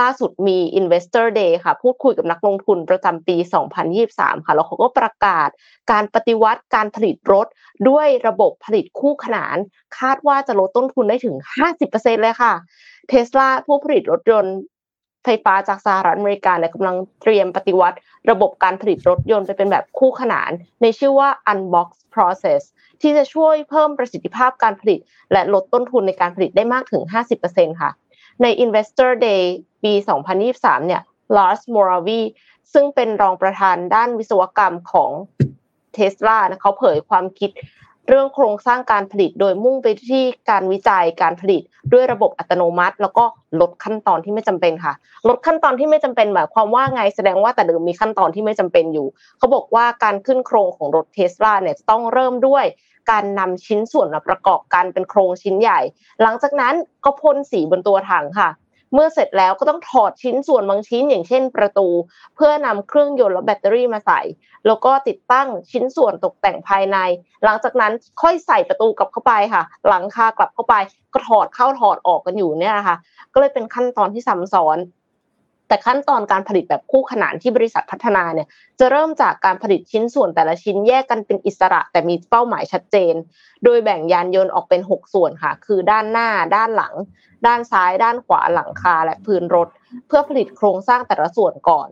ล่าสุดมี Investor Day ค่ะ พูดคุยกับนักลงทุนประจำปี 2023 ค่ะ แล้วเขาก็ประกาศการปฏิวัติการผลิตรถ ด้วยระบบผลิตคู่ขนาน คาดว่าจะลดต้นทุนได้ถึง 50%เลยค่ะเทสลาผู้ผลิตรถยนต์ ไฟฟ้าจากสหรัฐอเมริกาเนี่ยกำลังเตรียมปฏิวัติ ระบบการผลิตรถยนต์ไปเป็นแบบคู่ขนาน ในชื่อว่า Unbox Process ที่จะช่วยเพิ่มประสิทธิภาพการผลิต และลดต้นทุนในการผลิตได้มากถึง 50%ค่ะ ใน Investor Day ปี 2023 เนี่ย Lars Moravi ซึ่งเป็นรองประธานด้านวิศวกรรมของเทสลาเขาเผยความคิด เรื่องโครงสร้างการผลิต โดยมุ่งไปที่การวิจัยการผลิตด้วยระบบอัตโนมัติ แล้วก็ลดขั้นตอนที่ไม่จำเป็นค่ะ ลดขั้นตอนที่ไม่จำเป็นหมายความว่าไงแสดงว่าแต่เดิมมีขั้นตอนที่ไม่จำเป็นอยู่ เขาบอกว่าการขึ้นโครงของรถเทสลาเนี่ยต้องเริ่มด้วยการนำชิ้นส่วนมาประกอบกันเป็นโครงชิ้นใหญ่ หลังจากนั้นก็พ่นสีบนตัวถังค่ะ เมื่อเสร็จแล้วก็ต้องถอดชิ้นส่วนบางชิ้นอย่างเช่นประตู เพื่อนำเครื่องยนต์และแบตเตอรี่มาใส่ แล้วก็ติดตั้งชิ้นส่วนตกแต่งภายใน หลังจากนั้นค่อยใส่ประตูกลับเข้าไปค่ะ หลังคากลับเข้าไป ก็ถอดเข้าถอดออกกันอยู่เนี่ยนะคะก็เลยเป็นขั้นตอนที่ซับซ้อน แต่ขั้นตอนการผลิตแบบคู่ขนานที่บริษัทพัฒนาเนี่ยจะเริ่มจากการผลิตชิ้นส่วนแต่ละชิ้นแยกกันเป็นอิสระ แต่มีเป้าหมายชัดเจน โดยแบ่งยานยนต์ออกเป็น 6 ส่วนค่ะ คือด้านหน้า ด้านหลัง ด้านซ้าย ด้านขวาหลังคาและพื้นรถ เพื่อผลิตโครงสร้างแต่ละส่วนก่อน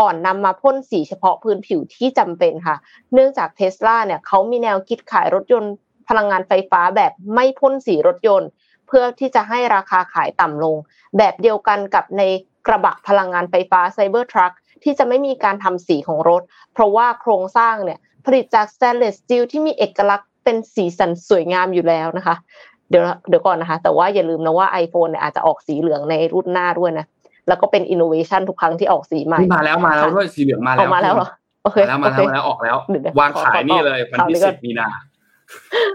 ก่อนนำมาพ่นสีเฉพาะพื้นผิวที่จำเป็นค่ะ เนื่องจากเทสลาเนี่ยเขามีแนวคิดขายรถยนต์พลังงานไฟฟ้าแบบไม่พ่นสีรถยนต์ เพื่อที่จะให้ราคาขายต่ำลง แบบเดียวกันกับใน กระบะพลังงานไฟฟ้า Cybertruck ที่จะไม่มีการทำสีของรถ เพราะว่าโครงสร้างเนี่ยผลิตจาก stainless steel ที่มีเอกลักษณ์เป็นสีสันสวยงามอยู่แล้วนะคะ เดี๋ยวเดี๋ยวก่อนนะคะ แต่ว่าอย่าลืมนะว่า iPhone เนี่ยอาจจะออกสีเหลืองในรุ่นหน้าด้วยนะ แล้วก็เป็นอินโนเวชันทุกครั้งที่ออกสีใหม่ มาแล้วมาแล้วด้วยสีเหลืองมาแล้วออกมาแล้วเหรอโอเคแล้วมาแล้วมาแล้วออกแล้ว วางขายนี่เลยวันที่สิบมีนา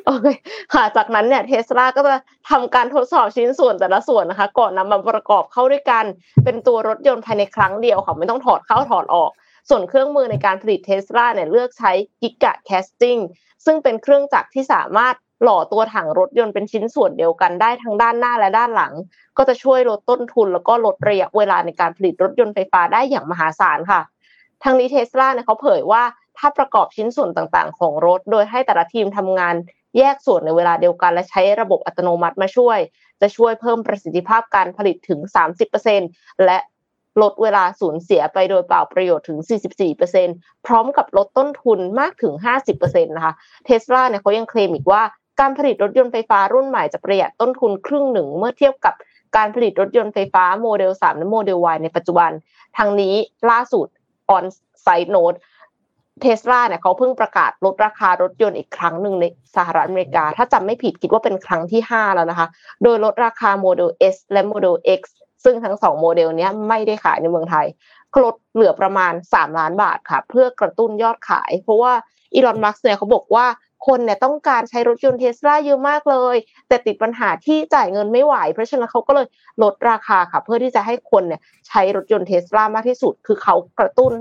โอเคค่ะ จากนั้นเนี่ยเทสลาก็จะทำการทดสอบชิ้นส่วนแต่ละส่วนนะคะ ก่อนนำมาประกอบเข้าด้วยกัน เป็นตัวรถยนต์ภายในครั้งเดียวค่ะ ไม่ต้องถอดเข้าถอดออก ส่วนเครื่องมือในการผลิตเทสลาเนี่ยเลือกใช้ Giga Casting ซึ่งเป็นเครื่องจักรที่สามารถหล่อตัวถังรถยนต์เป็นชิ้นส่วนเดียวกันได้ทั้งด้านหน้าและด้านหลัง ก็จะช่วยลดต้นทุน แล้วก็ลดระยะเวลาในการผลิตรถยนต์ไฟฟ้าได้อย่างมหาศาลค่ะทางนี้เทสลาเนี่ยเขาเผยว่า ถ้าประกอบชิ้นส่วนต่างๆ ของรถ โดยให้แต่ละทีมทำงานแยกส่วนในเวลาเดียวกัน และใช้ระบบอัตโนมัติมาช่วย จะช่วยเพิ่มประสิทธิภาพการผลิตถึง 30%และลดเวลาสูญเสียไปโดยเปล่าประโยชน์ถึง 44%พร้อมกับลดต้นทุนมากถึง 50%นะคะเทสลาเนี่ยเขายังเคลมอีกว่าการผลิตรถยนต์ไฟฟ้ารุ่นใหม่จะประหยัดต้นทุนครึ่งหนึ่งเมื่อเทียบกับการผลิตรถยนต์ไฟฟ้าโมเดล 3 และโมเดล Y ในปัจจุบันทางนี้ล่าสุด on side note เทสลาเนี่ยเขาเพิ่งประกาศลดราคารถยนต์อีกครั้งหนึ่งในสหรัฐอเมริกา ถ้าจำไม่ผิดคิดว่าเป็นครั้งที่ 5 แล้วนะคะ โดยลดราคาโมเดล S และโมเดล X ซึ่งทั้งสองโมเดลนี้ไม่ได้ขายในเมืองไทยลดเหลือประมาณ 3 ล้านบาทค่ะ เพื่อกระตุ้นยอดขาย เพราะว่าอีลอนมัสก์เนี่ยเขาบอกว่าคนเนี่ยต้องการใช้รถยนต์เทสลาเยอะมากเลย แต่ติดปัญหาที่จ่ายเงินไม่ไหว เพราะฉะนั้นเขาก็เลยลดราคาค่ะ เพื่อที่จะให้คนเนี่ยใช้รถยนต์เทสลามากที่สุด คือเขากระตุ้น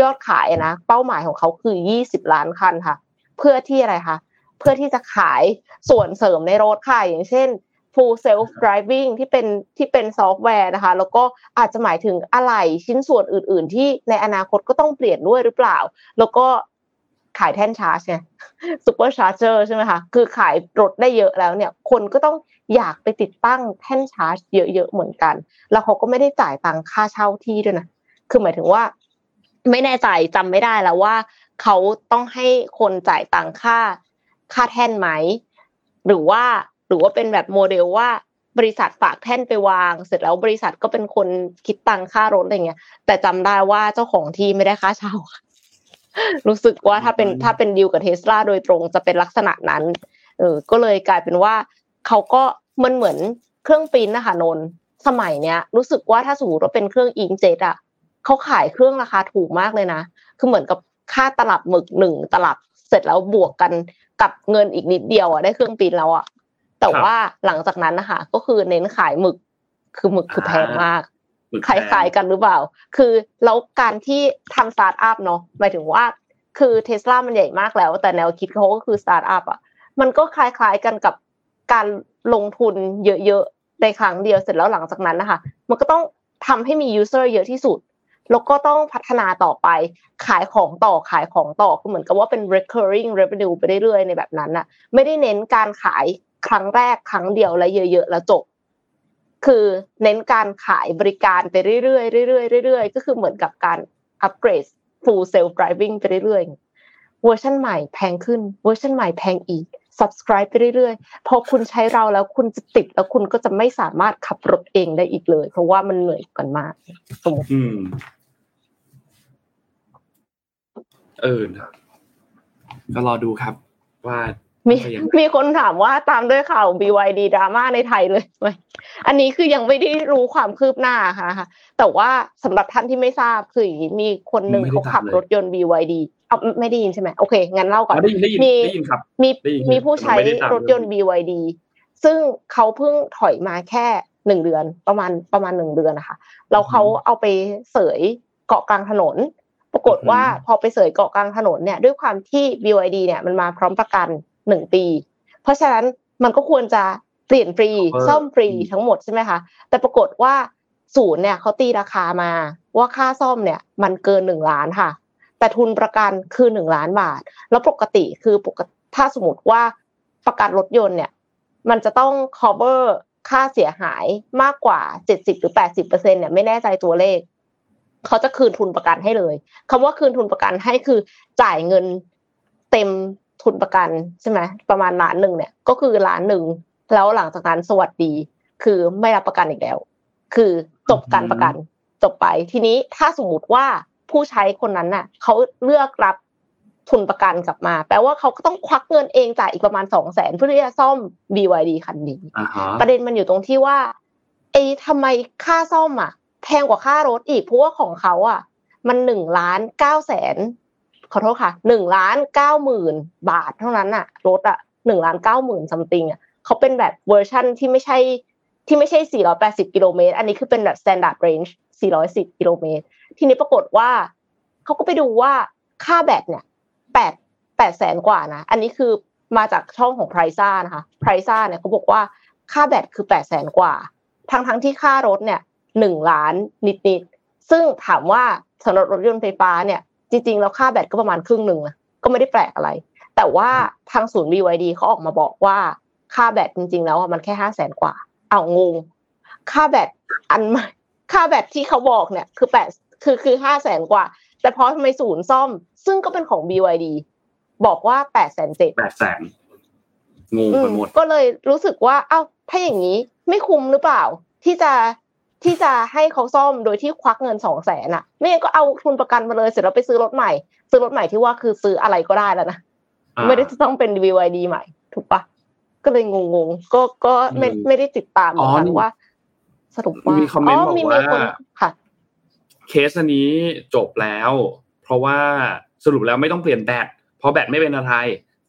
ยอดขายนะเป้าหมายของเขาคือ 20 ล้านคันค่ะ เพื่อที่อะไรคะเพื่อที่จะขายส่วนเสริมในรถค่ะอย่างเช่น full self driving ที่เป็นที่เป็นซอฟต์แวร์นะคะ แล้วก็อาจจะหมายถึงอะไหล่ชิ้นส่วนอื่น ๆ ที่ในอนาคตก็ต้องเปลี่ยนด้วยหรือเปล่า แล้วก็ขายแท่นชาร์จไง Supercharger ใช่ไหมคะคือขายรถได้เยอะแล้วเนี่ย คนก็ต้องอยากไปติดตั้งแท่นชาร์จเยอะๆเหมือนกัน แล้วเขาก็ไม่ได้จ่ายตังค่าเช่าที่ด้วยนะคือหมายถึงว่า ไม่แน่ใจจำไม่ได้แล้วว่า เขาต้องให้คนจ่ายตังค่า ค่าแท่นไหม หรือว่าหรือว่าเป็นแบบโมเดลว่าบริษัทฝากแท่นไปวาง เสร็จแล้วบริษัทก็เป็นคนคิดตังค่ารถอะไรเงี้ย แต่จำได้ว่าเจ้าของที่ไม่ได้ค่าเช่ารู้สึกว่าถ้าเป็นถ้าเป็นดีลกับเทสลาโดยตรงจะเป็นลักษณะนั้น เออ ก็เลยกลายเป็นว่าเขาก็มันเหมือนเครื่องปริ้นนะคะนน สมัยเนี้ย รู้สึกว่าถ้าสมมติว่าเป็นเครื่องอิงเจ็ตอะ เขาขายเครื่องราคาถูกมากเลยนะ คือเหมือนกับค่าตลับหมึกหนึ่งตลับเสร็จแล้วบวกกันกับเงินอีกนิดเดียวอะได้เครื่องปริ้นแล้วอะแต่ว่าหลังจากนั้นนะคะก็คือเน้นขายหมึก คือหมึกคือแพงมากคล้ายๆกันหรือเปล่า คือแล้วการที่ทำสตาร์ทอัพเนาะหมายถึงว่า คือเทสลามันใหญ่มากแล้ว แต่แนวคิดเขาก็คือสตาร์ทอัพอะมันก็คล้ายๆกันกับการลงทุนเยอะๆในครั้งเดียวเสร็จแล้วหลังจากนั้นนะคะมันก็ต้องทำให้มี user เยอะที่สุด แล้วก็ต้องพัฒนาต่อไปขายของต่อขายของต่อคือเหมือนกับว่าเป็น recurring revenue ไปเรื่อยๆในแบบนั้นน่ะไม่ได้เน้นการขายครั้งแรกครั้งเดียวและเยอะ ๆ แล้วจบ คือเน้นการขายบริการไปเรื่อยๆเรื่อยๆเรื่อยๆก็คือเหมือนกับการอัปเกรด full self driving ไปเรื่อยๆเวอร์ชันใหม่แพงขึ้นเวอร์ชันใหม่แพงอีก subscribe ไปเรื่อยๆ พอคุณใช้เราแล้วคุณจะติดแล้วคุณก็จะไม่สามารถขับรถเองได้อีกเลย เพราะว่ามันเหนื่อยกันมากสมมติ อืม เออก็รอดูครับ ว่ามีมีคนถามว่าตามด้วยข่าว BYD ดราม่าในไทยเลยไหมอันนี้คือยังไม่ได้รู้ความคืบหน้าค่ะ แต่ว่าสำหรับท่านที่ไม่ทราบคือมีคนหนึ่งเขาขับรถยนต์ BYD เอาไม่ได้ยินใช่ไหมโอเค งั้นเล่าก่อนได้ยินได้ยินได้ยินครับมีมีผู้ใช้รถยนต์ BYD ซึ่งเขาเพิ่งถอยมาแค่หนึ่งเดือนประมาณประมาณหนึ่งเดือนนะคะแล้วเขาเอาไปเสยเกาะกลางถนนปรากฏว่าพอไปเสยเกาะกลางถนนเนี่ยด้วยความที่ BYD เนี่ยมันมาพร้อมประกันหนึ่งปี เพราะฉะนั้นมันก็ควรจะเปลี่ยนฟรีซ่อมฟรีทั้งหมดใช่ไหมคะแต่ปรากฏว่าศูนย์เนี่ยเขาตีราคามาว่าค่าซ่อมเนี่ยมันเกินหนึ่งล้านค่ะ แต่ทุนประกันคือหนึ่งล้านบาท แล้วปกติคือปกติถ้าสมมติว่าประกันรถยนต์เนี่ย มันจะต้อง cover ค่าเสียหายมากกว่าเจ็ดสิบหรือแปดสิบเปอร์เซ็นเนี่ยไม่แน่ใจตัวเลข เขาจะคืนทุนประกันให้เลยคำว่าคืนทุนประกันให้คือจ่ายเงินเต็มทุนประกันใช่ไหมประมาณล้านหนึ่งเนี่ย ก็คือล้านหนึ่งแล้วหลังจากนั้นสวัสดี คือไม่รับประกันอีกแล้ว คือจบการประกัน จบไปทีนี้ถ้าสมมติว่าผู้ใช้คนนั้นน่ะเขาเลือกรับทุนประกันกลับมา แปลว่าเขาก็ต้องควักเงินเองจ่ายอีกประมาณสองแสนเพื่อที่จะซ่อม BYD คันนี้ประเด็นมันอยู่ตรงที่ว่าไอ้ทำไมค่าซ่อมอะ แพงกว่าค่ารถอีกเพราะว่าของเขาอะ มันหนึ่งล้านเก้าแสนขอโทษค่ะหนึ่งล้านเก้าหมื่นบาทเท่านั้นอะรถอะหนึ่งล้านเก้าหมื่นซัมติงอะเขาเป็นแบบเวอร์ชั่นที่ไม่ใช่ที่ไม่ใช่สี่ร้อยแปดสิบกิโลเมตร อันนี้คือเป็นแบบ standard range สี่ร้อยสิบกิโลเมตร ทีนี้ปรากฏว่าเขาก็ไปดูว่าค่าแบตเนี่ยแปดแปดแสนกว่านะ อันนี้คือมาจากช่องของไพรซ่านะคะไพรซ่าเนี่ยเขาบอกว่าค่าแบตคือแปดแสนกว่า ทั้งทั้งที่ค่ารถเนี่ย หนึ่งล้านนิดๆซึ่งถามว่าสำหรับรถยนต์ไฟฟ้าเนี่ยจริงๆแล้วค่าแบตก็ประมาณครึ่งหนึ่งนะก็ไม่ได้แปลกอะไร แต่ว่าทางศูนย์ BYD เขาออกมาบอกว่าค่าแบตจริง ๆ แล้วมันแค่ห้าแสนกว่า เอางง ค่าแบตอันใหม่ค่าแบตที่เขาบอกเนี่ยคือแปดคือคือห้าแสนกว่า แต่พอทำไมศูนย์ซ่อม ซึ่งก็เป็นของ BYD บอกว่าแปดแสนเจ็ดแปดแสนงงไปหมดก็เลยรู้สึกว่า เอ้าถ้าอย่างนี้ไม่คุ้มหรือเปล่า ที่จะ ที่จะให้เขาซ่อมโดยที่ควักเงินสองแสนอะ ไม่งั้นก็เอาทุนประกันมาเลยเสร็จแล้วไปซื้อรถใหม่ ซื้อรถใหม่ที่ว่าคือซื้ออะไรก็ได้แล้วนะอ่าไม่ได้จะต้องเป็น BYD ใหม่ ถูกปะก็เลยงงๆก็ก็ไม่อืมไม่ได้ติดตามเหมือนกันอ๋อนี่ว่า สรุปว่ามีคอมเมนต์บอกมีว่าคนค่ะ เคสอันนี้จบแล้ว เพราะว่าสรุปแล้วไม่ต้องเปลี่ยนแบตเพราะแบตไม่เป็นอะไร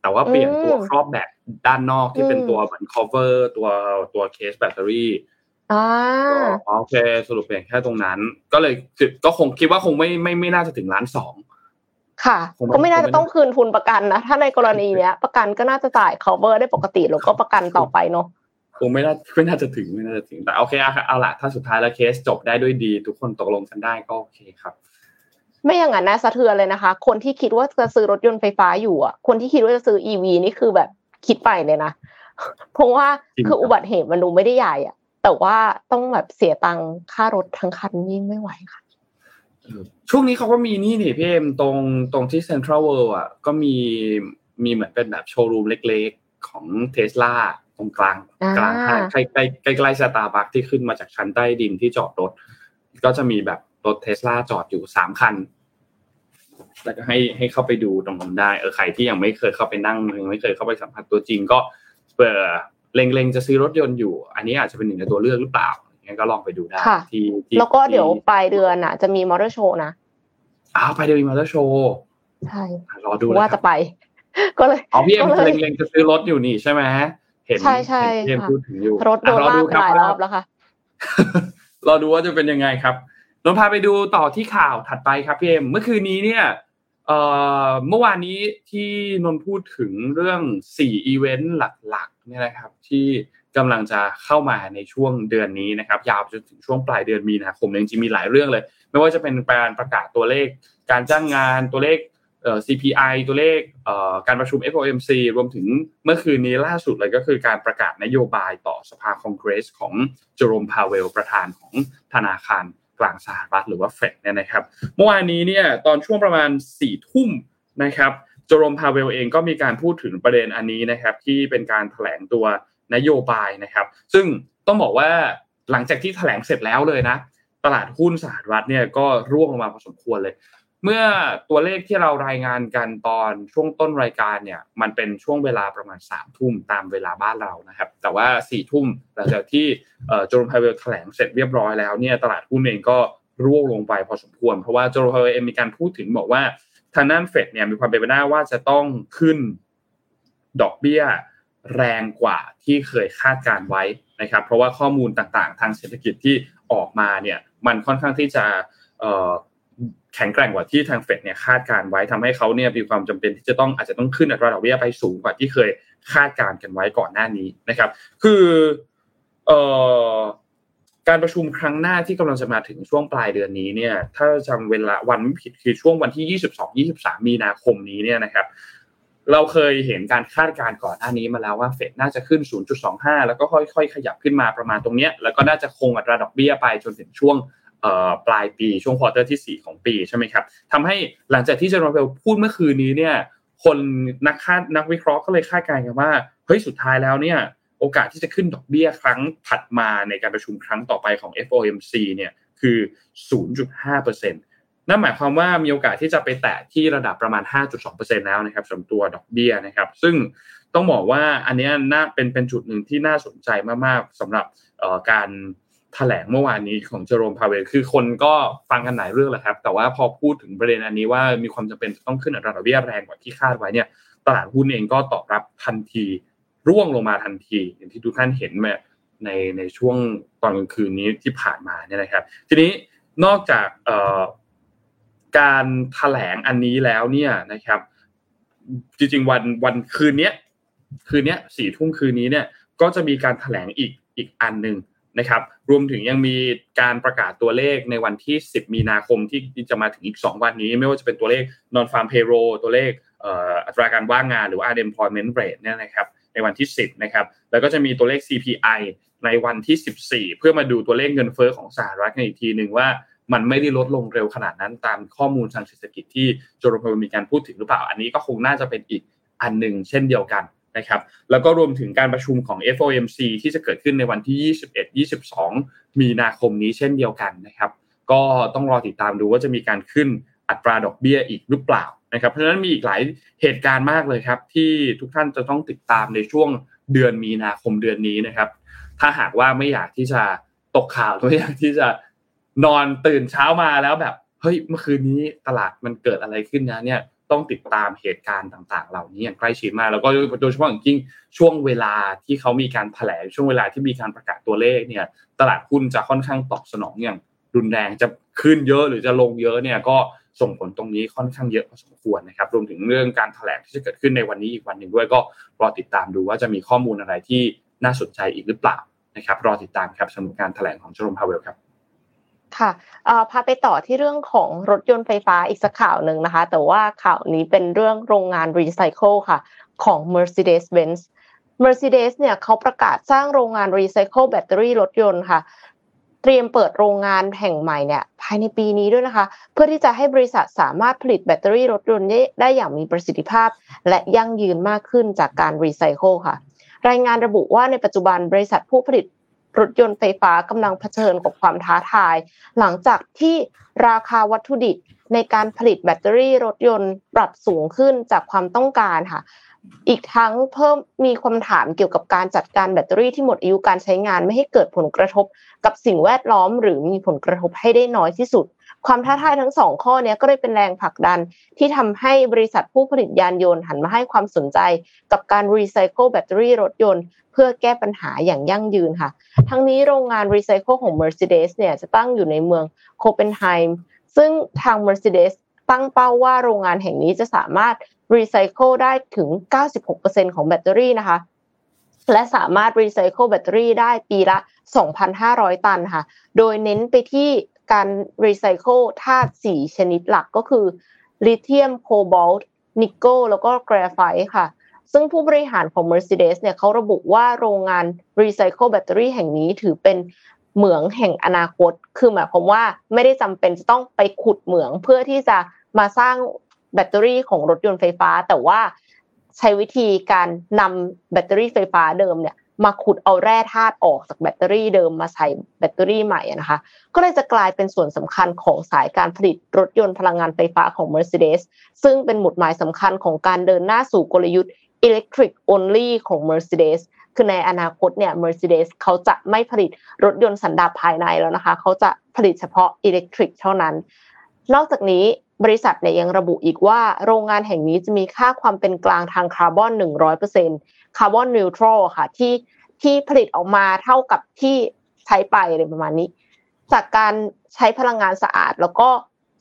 แต่ว่าเปลี่ยนตัวอืมครอบแบตด้านนอกที่เป็นอืมตัวเหมือน cover ตัวตัวเคสแบตเตอรี่อ่าอ๋อ โอเค สรุปเปลี่ยนแค่ตรงนั้น ก็เลยคือก็คงคิดว่าคงไม่ไม่ไม่น่าจะถึงล้านสองค่ะผมว่าก็ไม่น่าผมไม่จะต้องคืนทุนประกันนะถ้าในกรณีเนี้ย ประกันก็น่าจะจ่าย cover ได้ปกติแล้วก็ประกันต่อไปเนาะคงไม่น่าไม่น่าจะถึงไม่น่าจะถึงแต่โอเคเอาเอาละถ้าสุดท้ายแล้วเคสจบได้ด้วยดี ทุกคนตกลงกันได้ก็โอเคครับ ไม่อย่างนั้นนะสะเทือนเลยนะคะ คนที่คิดว่าจะซื้อรถยนต์ไฟฟ้าอยู่อะคนที่คิดว่าจะซื้อ EV นี่คือแบบคิดไปเลยนะเพราะว่าจริงคือครับอุบัติเหตุมันดูไม่ได้ใหญ่อะ แต่ว่าต้องแบบเสียตังค่ารถทั้งคันนี่ไม่ไหวค่ะช่วงนี้เขาก็มีนี่นี่พี่เอ็มตรงตรงที่เซ็นทรัลเวิลด์อะก็มีมีเหมือนเป็นแบบโชว์รูมเล็กๆของเทสลาตรงกลางอ่ากลางห้างใกล้ใกล้ใกล้ใกล้สตาร์บัคที่ขึ้นมาจากชั้นใต้ดินที่จอดรถ ก็จะมีแบบรถเทสลาจอดอยู่สามคัน แล้วก็ให้ให้เข้าไปดูตรงนั้นได้เออใครที่ยังไม่เคยเข้าไปนั่งยังไม่เคยเข้าไปสัมผัสตัวจริงก็เปิด เล็งๆจะซื้อรถยนต์อยู่ อันนี้อาจจะเป็นหนึ่งในตัวเลือกหรือเปล่าอย่างเงี้ยก็ลองไปดูได้ค่ะที่ที่แล้วก็เดี๋ยวที่ปลายเดือนอะ จะมีมอเตอร์โชว์นะอ้าวไปเดวิมอเตอร์โชว์ใช่รอดูเลยว่าครัจะบไป ก็เลยอ๋อพี่เอ็มก็เลยเล็งๆจะซื้อรถอยู่นี่ใช่ไหมเห็นใช่ใช่เห็นพี่เอ็มค่ะพูดถึงอยู่รถโดนอะลากดูหลายรอบคแล้วค่ะรอดูว่าจะเป็นยังไงครับนนท์พาไปดูต่อที่ข่าวถัดไปครับพี่เอ็มเมื่อคืนนี้เนี่ย เมื่อวานนี้ที่นนพูดถึงเรื่องสี่อีเวนต์หลักๆเนี่ยนะครับ ที่กำลังจะเข้ามาในช่วงเดือนนี้นะครับ ยาวจนถึงช่วงปลายเดือนมีนาคมเนี่ยจริงๆมีหลายเรื่องเลย ไม่ว่าจะเป็นการประกาศตัวเลข การจ้างงานตัวเลขเอ่อ CPI ตัวเลขเอ่อการประชุม FOMC รวมถึงเมื่อคืนนี้ล่าสุดเลยก็คือการประกาศนโยบายต่อสภาคองเกรสของเจอโรมพาเวลประธานของธนาคาร กลางสหรัฐหรือว่าเฟดเนี่ยนะครับ เมื่อวานนี้เนี่ยตอนช่วงประมาณ4ี่ทุ่มนะครับเจอโรมพาเวลเองก็มีการพูดถึงประเด็นอันนี้นะครับ ที่เป็นการแถลงตัวนโยบายนะครับ ซึ่งต้องบอกว่าหลังจากที่แถลงเสร็จแล้วเลยนะ ตลาดหุ้นสหรัฐเนี่ยก็ร่วงลงมาพอสมควรเลย เมื่อตัวเลขที่เรารายงานกันตอนช่วงต้นรายการเนี่ย มันเป็นช่วงเวลาประมาณ3ามทุ่มตามเวลาบ้านเรานะครับ แต่ว่า4ี่ทุ่มหลังจากที่โจลพาเวลแถลงเสร็จเรียบร้อยแล้วเนี่ยตลาดหุ้นเองก็ร่วงลงไปพอสมควร เพราะว่าโจลพาเวลเองมีการพูดถึงบอกว่าทางด้านเฟดเนี่ยมีความเป็นไปได้ว่าจะต้องขึ้นดอกเบี้ยแรงกว่าที่เคยคาดการไว้นะครับ เพราะว่าข้อมูลต่างๆ ทางเศรษฐกิจที่ออกมาเนี่ยมันค่อนข้างที่จะ แข็งแกร่งกว่าที่ทางเฟดเนี่ยคาดการไว้ทำให้เขาเนี่ยมีความจำเป็นที่จะต้องอาจจะต้องขึ้นอัตราดอกเบี้ยไปสูงกว่าที่เคยคาดการกันไว้ก่อนหน้านี้นะครับ คือเอ่อการประชุมครั้งหน้าที่กำลังจะมาถึงช่วงปลายเดือนนี้เนี่ย ถ้าจำเวลาวันไม่ผิดคือช่วงวันที่ 22 23 มีนาคมนี้เนี่ยนะครับ เราเคยเห็นการคาดการณ์ก่อนหน้านี้มาแล้วว่าเฟดน่าจะขึ้น 0.25 แล้วก็ค่อยๆ ขยับขึ้นมาประมาณตรงเนี้ยแล้วก็น่าจะคงอัตราดอกเบี้ยไปจนถึงช่วง ปลายปีช่วง quarter ที่ 4 ของปีใช่ไหมครับทำให้หลังจากที่เจอโรม พาวเวลพูดเมื่อคืนนี้เนี่ยคนนักคาดนักวิเคราะห์ก็เลยคาดการณ์กันว่าเฮ้ยสุดท้ายแล้วเนี่ยโอกาสที่จะขึ้นดอกเบี้ยครั้งถัดมาในการประชุมครั้งต่อไปของ FOMC เนี่ยคือ 0.5%นั่นหมายความว่ามีโอกาสที่จะไปแตะที่ระดับประมาณ 5.2%แล้วนะครับสำหรับตัวดอกเบี้ยนะครับ ซึ่งต้องบอกว่าอันนี้น่าเป็นเป็นจุดหนึ่งที่น่าสนใจมากๆสำหรับการ แถลงเมื่อวานนี้ของเจอโรมพาเวลคือคนก็ฟังกันหลายเรื่องแหละครับ แต่ว่าพอพูดถึงประเด็นอันนี้ว่ามีความจำเป็นต้องขึ้นอัตราดอกเบี้ยแรงกว่าที่คาดไว้เนี่ย ตลาดหุ้นเองก็ตอบรับทันที ร่วงลงมาทันที อย่างที่ทุกท่านเห็นมาในในช่วงตอนกลางคืนนี้ที่ผ่านมาเนี่ยนะครับ ทีนี้นอกจากการแถลงอันนี้แล้วเนี่ยนะครับ จริงๆวันวันคืนนี้คืนนี้สี่ทุ่มคืนนี้เนี่ยก็จะมีการแถลงอีกอีกอันหนึ่ง นะครับรวมถึงยังมีการประกาศตัวเลขในวันที่ 10 มีนาคมที่จะมาถึงอีก 2 วันนี้ ไม่ว่าจะเป็นตัวเลข non farm payroll ตัวเลขอัตราการว่างงานหรือว่า unemployment rate เนี่ยนะครับในวันที่ 10นะครับแล้วก็จะมีตัวเลข CPI ในวันที่ 14 เพื่อมาดูตัวเลขเงินเฟ้อของสหรัฐกันอีกทีหนึ่งว่ามันไม่ได้ลดลงเร็วขนาดนั้นตามข้อมูลทางเศรษฐกิจที่โจโรพมีการพูดถึงหรือเปล่า อันนี้ก็คงน่าจะเป็นอีกอันหนึ่งเช่นเดียวกัน นะครับแล้วก็รวมถึงการประชุมของ FOMC ที่จะเกิดขึ้นในวันที่ 21-22 มีนาคมนี้เช่นเดียวกันนะครับก็ต้องรอติดตามดูว่าจะมีการขึ้นอัตราดอกเบี้ยอีกหรือเปล่านะครับเพราะฉะนั้นมีอีกหลายเหตุการณ์มากเลยครับ ที่ทุกท่านจะต้องติดตามในช่วงเดือนมีนาคมเดือนนี้นะครับ ถ้าหากว่าไม่อยากที่จะตกข่าวไม่อยากที่จะนอนตื่นเช้ามาแล้วแบบเฮ้ยเมื่อคืนนี้ตลาดมันเกิดอะไรขึ้นนะเนี่ย ต้องติดตามเหตุการณ์ต่าง ๆ เหล่านี้อย่างใกล้ชิดมาก แล้วก็โดยเฉพาะอย่างยิ่งช่วงเวลาที่เขามีการแถลงช่วงเวลาที่มีการประกาศตัวเลขเนี่ย ตลาดหุ้นจะค่อนข้างตอบสนองอย่างรุนแรงจะขึ้นเยอะหรือจะลงเยอะเนี่ยก็ส่งผลตรงนี้ค่อนข้างเยอะพอสมควรนะครับ รวมถึงเรื่องการแถลงที่จะเกิดขึ้นในวันนี้อีกวันหนึ่งด้วยก็รอติดตามดูว่าจะมีข้อมูลอะไรที่น่าสนใจอีกหรือเปล่านะครับ รอติดตามครับสำหรับการแถลงของเจอโรมพาวเวลครับ ค่ะพาไปต่อที่เรื่องของรถยนต์ไฟฟ้าอีกสักข่าวหนึ่งนะคะ แต่ว่าข่าวนี้เป็นเรื่องโรงงานรีไซเคิลค่ะของ Mercedes-Benz Mercedes เนี่ยเขาประกาศสร้างโรงงานรีไซเคิลแบตเตอรี่รถยนต์ค่ะ เตรียมเปิดโรงงานแห่งใหม่เนี่ยภายในปีนี้ด้วยนะคะ เพื่อที่จะให้บริษัทสามารถผลิตแบตเตอรี่รถยนต์ได้อย่างมีประสิทธิภาพ และยั่งยืนมากขึ้นจากการรีไซเคิลค่ะรายงานระบุว่าในปัจจุบันบริษัทผู้ผลิต รถยนต์ไฟฟ้ากำลังเผชิญกับความท้าทาย หลังจากที่ราคาวัตถุดิบในการผลิตแบตเตอรี่รถยนต์ปรับสูงขึ้นจากความต้องการค่ะ อีกทั้งเพิ่มมีคำถามเกี่ยวกับการจัดการแบตเตอรี่ที่หมดอายุการใช้งานไม่ให้เกิดผลกระทบกับสิ่งแวดล้อม หรือมีผลกระทบให้ได้น้อยที่สุด ความท้าทายทั้งสองข้อนี้ก็เลยเป็นแรงผลักดันที่ทำให้บริษัทผู้ผลิตยานยนต์หันมาให้ความสนใจกับการรีไซเคิลแบตเตอรี่รถยนต์ เพื่อแก้ปัญหาอย่างยั่งยืนค่ะ ทั้งนี้โรงงานรีไซเคิลของ Mercedes เนี่ยจะตั้งอยู่ในเมืองคุปเปนไฮม์ซึ่งทาง Mercedes ตั้งเป้าว่าโรงงานแห่งนี้จะสามารถรีไซเคิลได้ถึง 96%ของแบตเตอรี่นะคะ และสามารถรีไซเคิลแบตเตอรี่ได้ปีละ 2,500 ตันค่ะ โดยเน้นไปที่ การรีไซเคิลธาตุ4ชนิดหลักก็คือลิเธียมโคบอลต์นิกเกิลแล้วก็แกรไฟต์ค่ะ ซึ่งผู้บริหารของ Mercedes เนี่ยเขาระบุว่าโรงงานรีไซเคิลแบตเตอรี่แห่งนี้ถือเป็นเหมืองแห่งอนาคต คือหมายความว่าไม่ได้จำเป็นจะต้องไปขุดเหมืองเพื่อที่จะมาสร้างแบตเตอรี่ของรถยนต์ไฟฟ้า แต่ว่าใช้วิธีการนำแบตเตอรี่ไฟฟ้าเดิมเนี่ย มาขุดเอาแร่ธาตุออกจากแบตเตอรี่เดิมมาใส่แบตเตอรี่ใหม่นะคะ ก็เลยจะกลายเป็นส่วนสำคัญของสายการผลิตรถยนต์พลังงานไฟฟ้าของ Mercedes ซึ่งเป็นหมุดหมายสำคัญของการเดินหน้าสู่กลยุทธ์ electric only ของ Mercedes คือในอนาคตเนี่ย Mercedes เขาจะไม่ผลิตรถยนต์สันดาปภายในแล้วนะคะ เขาจะผลิตเฉพาะ electric เท่านั้น นอกจากนี้ บริษัทเนี่ยยังระบุอีกว่าโรงงานแห่งนี้จะมีค่าความเป็นกลางทางคาร์บอน 100% carbon neutral ค่ะที่ที่ผลิตออกมาเท่ากับที่ใช้ไปอะไรประมาณนี้ จากการใช้พลังงานสะอาดแล้วก็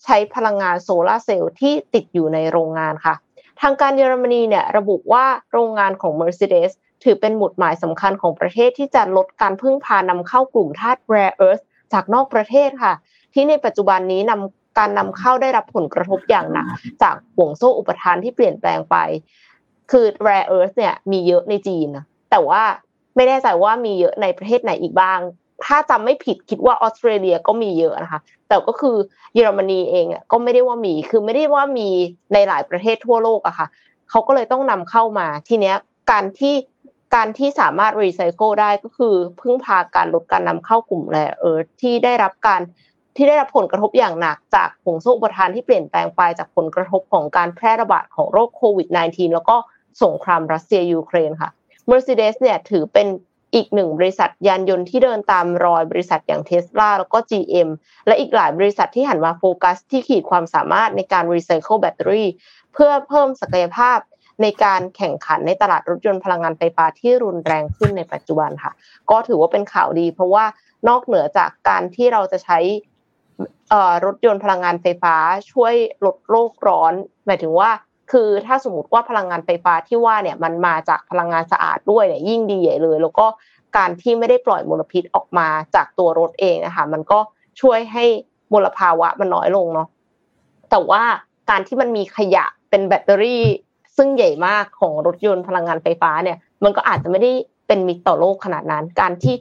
ใช้พลังงานโซลาเซลล์ที่ติดอยู่ในโรงงานค่ะ ทางการเยอรมนีเนี่ยระบุว่าโรงงานของ Mercedes ถือเป็นหมุดหมายสำคัญของประเทศที่จะลดการพึ่งพานำเข้ากลุ่มธาตุ rare earth จากนอกประเทศค่ะ ที่ในปัจจุบันนี้นำ การนำเข้าได้รับผลกระทบอย่างหนักจากห่วงโซ่อุปทานที่เปลี่ยนแปลงไป คือ rare earth เนี่ยมีเยอะในจีนนะแต่ว่าไม่แน่ใจว่ามีเยอะในประเทศไหนอีกบ้าง ถ้าจำไม่ผิดคิดว่าออสเตรเลียก็มีเยอะนะคะ แต่ก็คือเยอรมนีเองก็ไม่ได้ว่ามี คือไม่ได้ว่ามีในหลายประเทศทั่วโลกอะค่ะ เขาก็เลยต้องนำเข้ามา ทีเนี้ยการที่การที่สามารถรีไซเคิลได้ก็คือพึ่งพาการลดการนำเข้ากลุ่มแร่เออที่ได้รับการ ที่ได้รับผลกระทบอย่างหนักจากห่วงโซ่อุปทานที่เปลี่ยนแปลงไปจากผลกระทบของการแพร่ระบาดของโรคโควิด -19 แล้วก็สงครามรัสเซียยูเครนค่ะ Mercedes เนี่ยถือเป็นอีกหนึ่งบริษัทยานยนต์ที่เดินตามรอยบริษัทอย่างเทสลาแล้วก็ GM และอีกหลายบริษัทที่หันมาโฟกัสที่ขีดความสามารถในการรีไซเคิลแบตเตอรี่เพื่อเพิ่มศักยภาพในการแข่งขันในตลาดรถยนต์พลังงานไฟฟ้าที่รุนแรงขึ้นในปัจจุบันค่ะ ก็ถือว่าเป็นข่าวดี เพราะว่านอกเหนือจากการที่เราจะใช้ รถยนต์พลังงานไฟฟ้าช่วยลดโลกร้อน หมายถึงว่า คือถ้าสมมติว่าพลังงานไฟฟ้าที่ว่าเนี่ยมันมาจากพลังงานสะอาดด้วยเนี่ยยิ่งดีใหญ่เลย แล้วก็การที่ไม่ได้ปล่อยมลพิษออกมาจากตัวรถเองนะคะมันก็ช่วยให้มลภาวะมันน้อยลงเนาะแต่ว่าการที่มันมีขยะเป็นแบตเตอรี่ ซึ่งใหญ่มากของรถยนต์พลังงานไฟฟ้าเนี่ย มันก็อาจจะไม่ได้เป็นมิตรต่อโลกขนาดนั้น การที่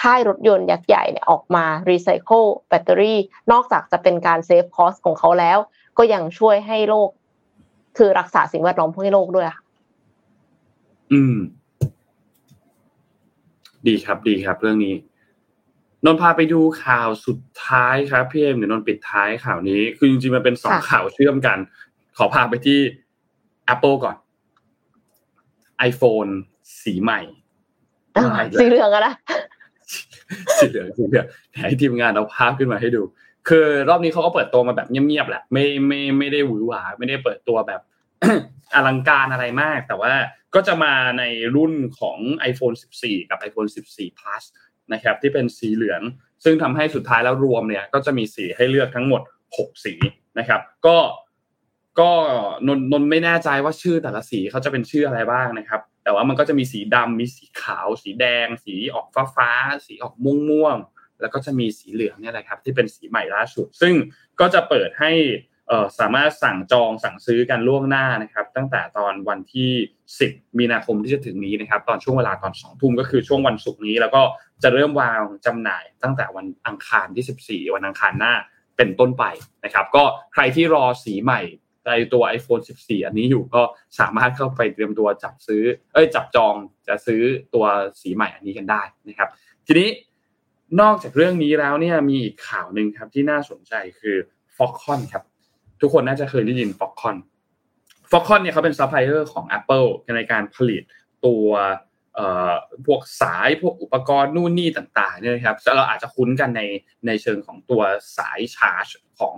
ค่ายรถยนต์ยักษ์ใหญ่เนี่ยออกมารีไซเคิลแบตเตอรี่นอกจากจะเป็นการ save cost ของเขาแล้ว ก็ยังช่วยให้โลก คือรักษาสิ่งแวดล้อมให้โลกด้วยค่ะอืม ดีครับดีครับ เรื่องนี้นนพาไปดูข่าวสุดท้ายครับพี่เอ็มเดี๋ยวนนปิดท้ายข่าวนี้ คือจริงๆมันเป็นสองข่าวเชื่อมกัน ขอพาไปที่ Apple ก่อน iPhone สีใหม่สีเหลืองอะนะ สีเหลืองสีเหลืองให้ทีมงานเอาภาพขึ้นมาให้ดู คือรอบนี้เขาก็เปิดตัวมาแบบเงียบๆแหละไม่ไม่ไม่ได้หวือหวาไม่ได้เปิดตัวแบบอลังการอะไรมาก แต่ว่าก็จะมาในรุ่นของ iPhone 14 กับ iPhone 14 Plus นะครับที่เป็นสีเหลือง ซึ่งทำให้สุดท้ายแล้วรวมเนี่ยก็จะมีสีให้เลือกทั้งหมด 6 สีนะครับ ก็ก็นนนไม่แน่ใจว่าชื่อแต่ละสีเขาจะเป็นชื่ออะไรบ้างนะครับ แต่ว่ามันก็จะมีสีดำมีสีขาว สีแดง สีออกฟ้าฟ้า สีออกม่วงม่วงแล้วก็จะมีสีเหลืองเนี่ยแหละครับที่เป็นสีใหม่ล่าสุด ซึ่งก็จะเปิดให้สามารถสั่งจองสั่งซื้อกันล่วงหน้านะครับ ตั้งแต่ตอนวันที่ 10 มีนาคมที่จะถึงนี้นะครับ ตอนช่วงเวลาตอน2ทุ่มก็คือช่วงวันศุกร์นี้ แล้วก็จะเริ่มวางจำหน่ายตั้งแต่วันอังคารที่ 14 วันอังคารหน้าเป็นต้นไปนะครับ ก็ใครที่รอสีใหม่ ในตัว iPhone 14 อันนี้อยู่ก็สามารถเข้าไปเตรียมตัวจับซื้อ เอ้ยจับจองจะซื้อตัวสีใหม่อันนี้กันได้นะครับ ทีนี้นอกจากเรื่องนี้แล้วเนี่ยมีอีกข่าวหนึ่งครับที่น่าสนใจคือ Foxconn ครับ ทุกคนน่าจะเคยได้ยิน Foxconn Foxconn เนี่ยเขาเป็นซัพพลายเออร์ของ Apple ในการผลิตตัวพวกสายพวกอุปกรณ์นู่นนี่ต่างๆเนี่ยครับเราอาจจะคุ้นกันในในเชิงของตัวสายชาร์จของ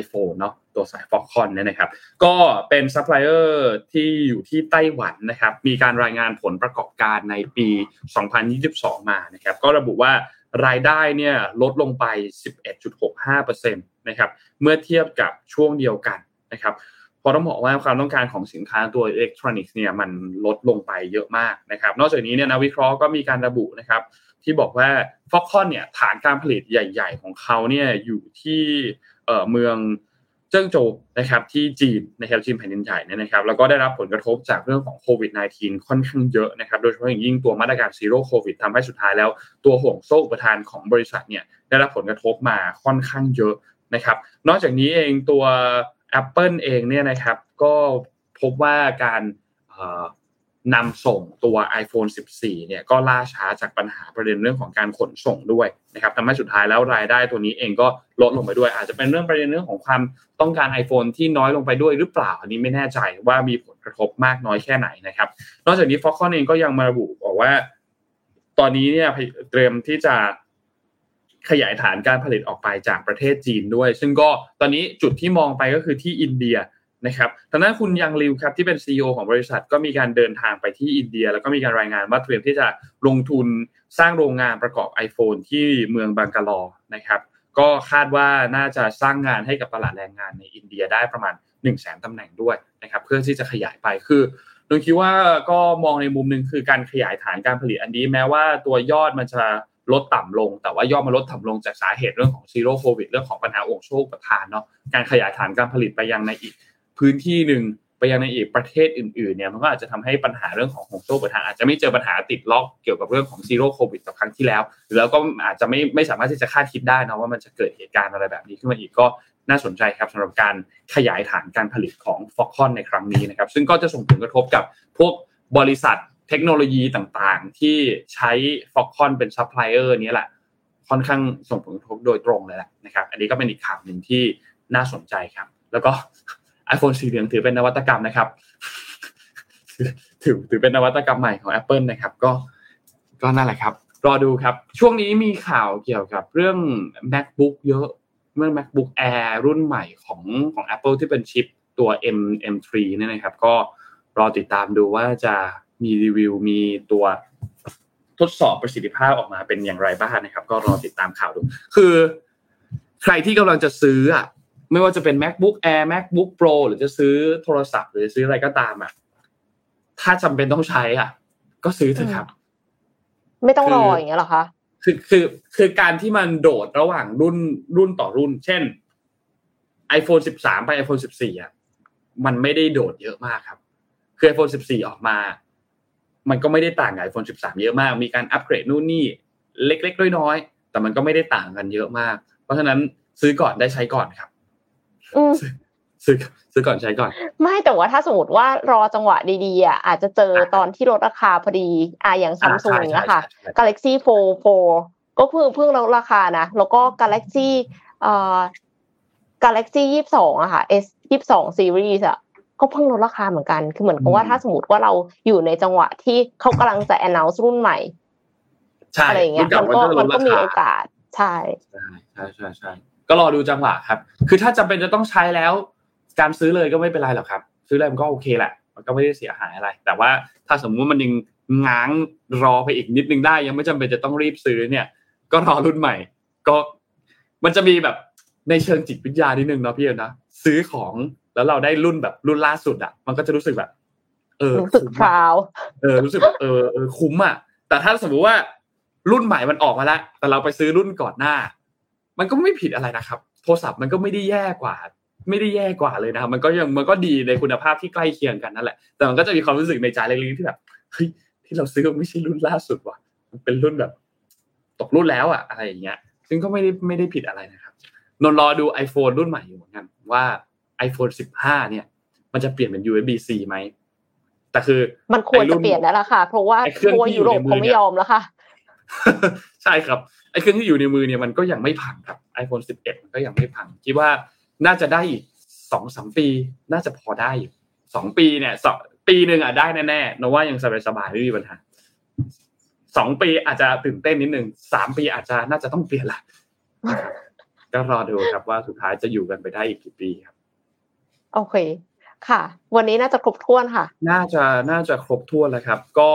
iPhone เนาะตัวสาย Foxconn เนี่ยนะครับ ก็เป็นซัพพลายเออร์ที่อยู่ที่ไต้หวันนะครับ มีการรายงานผลประกอบการในปี 2022 มานะครับ ก็ระบุว่ารายได้เนี่ยลดลงไป 11.65%นะครับ เมื่อเทียบกับช่วงเดียวกันนะครับพอต้องบอกว่าความต้องการของสินค้าตัวอิเล็กทรอนิกส์เนี่ยมันลดลงไปเยอะมากนะครับ นอกจากนี้เนี่ยนักวิเคราะห์ก็มีการระบุนะครับ ที่บอกว่า Foxconn เนี่ยฐานการผลิตใหญ่ ๆ ของเขาเนี่ยอยู่ที่ เมืองเจิ้งโจวนะครับที่จีนนะครับจีนแผ่นดินใหญ่เนี่ยนะครับแล้วก็ได้รับผลกระทบจากเรื่องของโควิด -19 ค่อนข้างเยอะนะครับโดยเฉพาะอย่างยิ่งตัวมาตรการ Zero COVID ทำให้สุดท้ายแล้ว ตัวห่วงโซ่อุปทานของบริษัทเนี่ยได้รับผลกระทบมาค่อนข้างเยอะนะครับนอกจากนี้เองตัว Apple เองเนี่ยนะครับก็พบว่าการ นำส่งตัว iPhone 14 เนี่ยก็ล่าช้าจากปัญหาประเด็นเรื่องของการขนส่งด้วยนะครับทำให้สุดท้ายแล้วรายได้ตัวนี้เองก็ลดลงไปด้วย อาจจะเป็นเรื่องประเด็นเรื่องของความต้องการ iPhone ที่น้อยลงไปด้วยหรือเปล่าอันนี้ไม่แน่ใจว่ามีผลกระทบมากน้อยแค่ไหนนะครับนอกจากนี้ Foxconn เองก็ยังมาระบุบอกว่า ตอนนี้เนี่ยเตรียมที่จะขยายฐานการผลิตออกไปจากประเทศจีนด้วย ซึ่งก็ตอนนี้จุดที่มองไปก็คือที่อินเดีย นะครับทางด้านคุณยังริวครับที่เป็น CEO ของบริษัทก็มีการเดินทางไปที่อินเดีย แล้วก็มีการรายงานว่าเตรียมที่จะลงทุนสร้างโรงงานประกอบ iPhone ที่เมืองบังกาลอนะครับก็คาดว่าน่าจะสร้างงานให้กับตลาดแรงงานในอินเดียได้ประมาณ1นึ่งแสนตำแหน่งด้วยนะครับเพื่อที่จะขยายไปคือโดยคิดว่าก็มองในมุมหนึ่งคือการขยายฐานการผลิตอันนี้ แม้ว่าตัวยอดมันจะลดต่ำลง แต่ว่ายอดมันลดต่ำลงจากสาเหตุเรื่องของ Zero COVID เรื่องของปัญหาห่วงโซ่อุปทานเนาะการขยายฐานการผลิตไปยังในอีก พื้นที่หนึ่งไปยังในอีกประเทศอื่นๆเนี่ยมันก็อาจจะทำให้ปัญหาเรื่องของห่วงโซ่อุปทานอาจจะไม่เจอปัญหาติดล็อกเกี่ยวกับเรื่องของ Zero COVID กับครั้งที่แล้วแล้วก็อาจจะไม่ไม่สามารถที่จะคาดคิดได้นะว่ามันจะเกิดเหตุการณ์อะไรแบบนี้ขึ้นมาอีกก็น่าสนใจครับสำหรับการขยายฐานการผลิตของ Foxconn ในครั้งนี้นะครับซึ่งก็จะส่งผลกระทบกับพวกบริษัทเทคโนโลยีต่างๆ ที่ใช้ Foxconn เป็นซัพพลายเออร์นี้แหละค่อนข้างส่งผลกระทบโดยตรงเลยแหละนะครับ อันนี้ก็เป็นอีกข่าวหนึ่งที่น่าสนใจครับ แล้วก็ iPhone สีเหลืองถือเป็นนวัตกรรมนะครับ ถือถือเป็นนวัตกรรมใหม่ของ Apple นะครับ ก็ก็นั่นแหละครับ รอดูครับ ช่วงนี้มีข่าวเกี่ยวกับเรื่อง MacBook เยอะเรื่อง MacBook Air รุ่นใหม่ของของ Apple ที่เป็นชิปตัว M M3 เนี่ยนะครับ ก็รอติดตามดูว่าจะมีรีวิวมีตัวทดสอบประสิทธิภาพออกมาเป็นอย่างไรบ้างนะครับ ก็รอติดตามข่าวดู คือ ใครที่กำลังจะซื้ออะ ไม่ว่าจะเป็น macbook air macbook pro หรือจะซื้อโทรศัพท์ หรือซื้ออะไรก็ตามอะถ้าจำเป็นต้องใช้อะ ก็ซื้อเถอะครับ ไม่ต้องรออย่างเงี้ยหรอคะคือคือคือการที่มันโดดระหว่างรุ่นรุ่นต่อรุ่น เช่น iPhone 13 ไป iPhone 14อะมันไม่ได้โดดเยอะมากครับ คือ iPhone 14 ออกมา มันก็ไม่ได้ต่างกับ iPhone 13 เยอะมาก มีการอัปเกรดนู่นนี่ เล็กๆน้อยๆแต่มันก็ไม่ได้ต่างกันเยอะมาก เพราะฉะนั้นซื้อก่อนได้ใช้ก่อนครับ ซื้อซื้อก่อนใช้ก่อน ไม่แต่ว่าถ้าสมมติว่ารอจังหวะดีๆอะอาจจะเจอตอนที่ลดราคาพอดีอะอย่างซัมซุงอย่างเงี้ยค่ะ Galaxy Fold 4ก็เพิ่งเพิ่งลดราคานะแล้วก็ Galaxy เอ่อ Galaxy ยี่สิบสองอะค่ะ S ยี่สิบสอง Series อะก็เพิ่งลดราคาเหมือนกัน คือเหมือนกับว่าถ้าสมมติว่าเราอยู่ในจังหวะที่เขากำลังจะ announce รุ่นใหม่ใช่อะไรอย่างเงี้ยรุ่มันก็จะลมันดก็รามีคาโอกาส ใช่ใช่ใช่ใช่ใช่ ก็รอดูจังหวะครับ คือถ้าจำเป็นจะต้องใช้แล้ว การซื้อเลยก็ไม่เป็นไรหรอกครับ ซื้อเลยมันก็โอเคแหละ มันก็ไม่ได้เสียหายอะไร แต่ว่าถ้าสมมติว่ามันยังง้างรอไปอีกนิดนึงได้ ยังไม่จำเป็นจะต้องรีบซื้อเนี่ย ก็รอรุ่นใหม่ ก็มันจะมีแบบในเชิงจิตวิทยานิดนึงเนาะพี่เอ๋นะซื้อของแล้วเราได้รุ่นแบบรุ่นล่าสุดอะ มันก็จะรู้สึกแบบ เออรู้สึกคุ้มพอะราวเออรู้สึกแบบเออเออคุ้มอะแต่ถ้าสมมุติว่ารุ่นใหม่มันออกมาแล้วแต่เราไปซื้อรุ่นก่อนหน้า มันก็ไม่ผิดอะไรนะครับ โทรศัพท์มันก็ไม่ได้แย่กว่า ไม่ได้แย่กว่าเลยนะครับมันก็ยังมันก็ดีในคุณภาพที่ใกล้เคียงกันนั่นแหละ แต่มันก็จะมีความรู้สึกในใจเล็กๆที่แบบเฮ้ยที่เราซื้อมันไม่ใช่รุ่นล่าสุดว่ะมันเป็นรุ่นแบบ ตกรุ่นแล้วอะอะไรอย่างเงี้ย ซึ่งก็ไม่ได้ไม่ได้ผิดอะไรนะครับนนรอดู iPhone รุ่นใหม่อยู่เหมือนกันว่า iPhone 15 เนี่ย มันจะเปลี่ยนเป็น USB-C ไหมแต่คือ มันควรไอ้รุ่จะนเปลี่ยนแล้วล่ะค่ะ เพราะว่าไอ้เครื่องตัวที่อยู่ยุโรปในมือเขาไม่เนี่ยยอมแล้วค่ะ ใช่ครับไอ้เครื่องที่อยู่ในมือเนี่ยมันก็ยังไม่พังครับ iPhone 11 มันก็ยังไม่พัง คิดว่าน่าจะได้อีกสองสามปี น่าจะพอได้อยู่สองปีเนี่ยสองปีหนึ่งอะได้แน่ๆนว่ายังสบายๆไม่มีปัญหาสองปีอาจจะตื่นเต้นนิดนึงสามปีอาจจะน่าจะต้องเปลี่ยนละก็รอดูครับว่าสุดท้ายจะอยู่กันไปได้อีกกี่ปีครับ โอเค ค่ะ วันนี้น่าจะครบถ้วนค่ะ น่าจะน่าจะครบถ้วนแล้วครับ ก็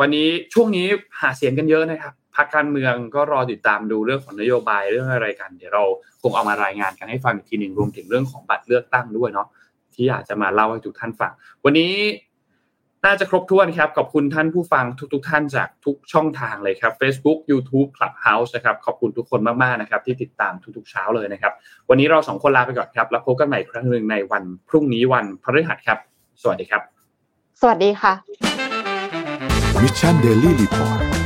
วันนี้ช่วงนี้หาเสียงกันเยอะนะครับ พักการเมืองก็รอติดตามดูเรื่องของนโยบายเรื่องอะไรกัน เดี๋ยวเราคงเอามารายงานกันให้ฟังอีกทีหนึ่งรวมถึงเรื่องของบัตรเลือกตั้งด้วยเนาะที่อยากจะมาเล่าให้ทุกท่านฟัง วันนี้น่าจะครบถ้วนครับ ขอบคุณท่านผู้ฟังทุกๆท่านจากทุกช่องทางเลยครับ Facebook YouTube Clubhouse นะครับขอบคุณทุกคนมากๆนะครับ ที่ติดตามทุกๆเช้าเลยนะครับ วันนี้เราสองคนลาไปก่อนครับ แล้วพบกันใหม่อีกครั้งหนึ่งในวันพรุ่งนี้วันพฤหัสครับ สวัสดีครับ สวัสดีค่ะ Mission Daily Report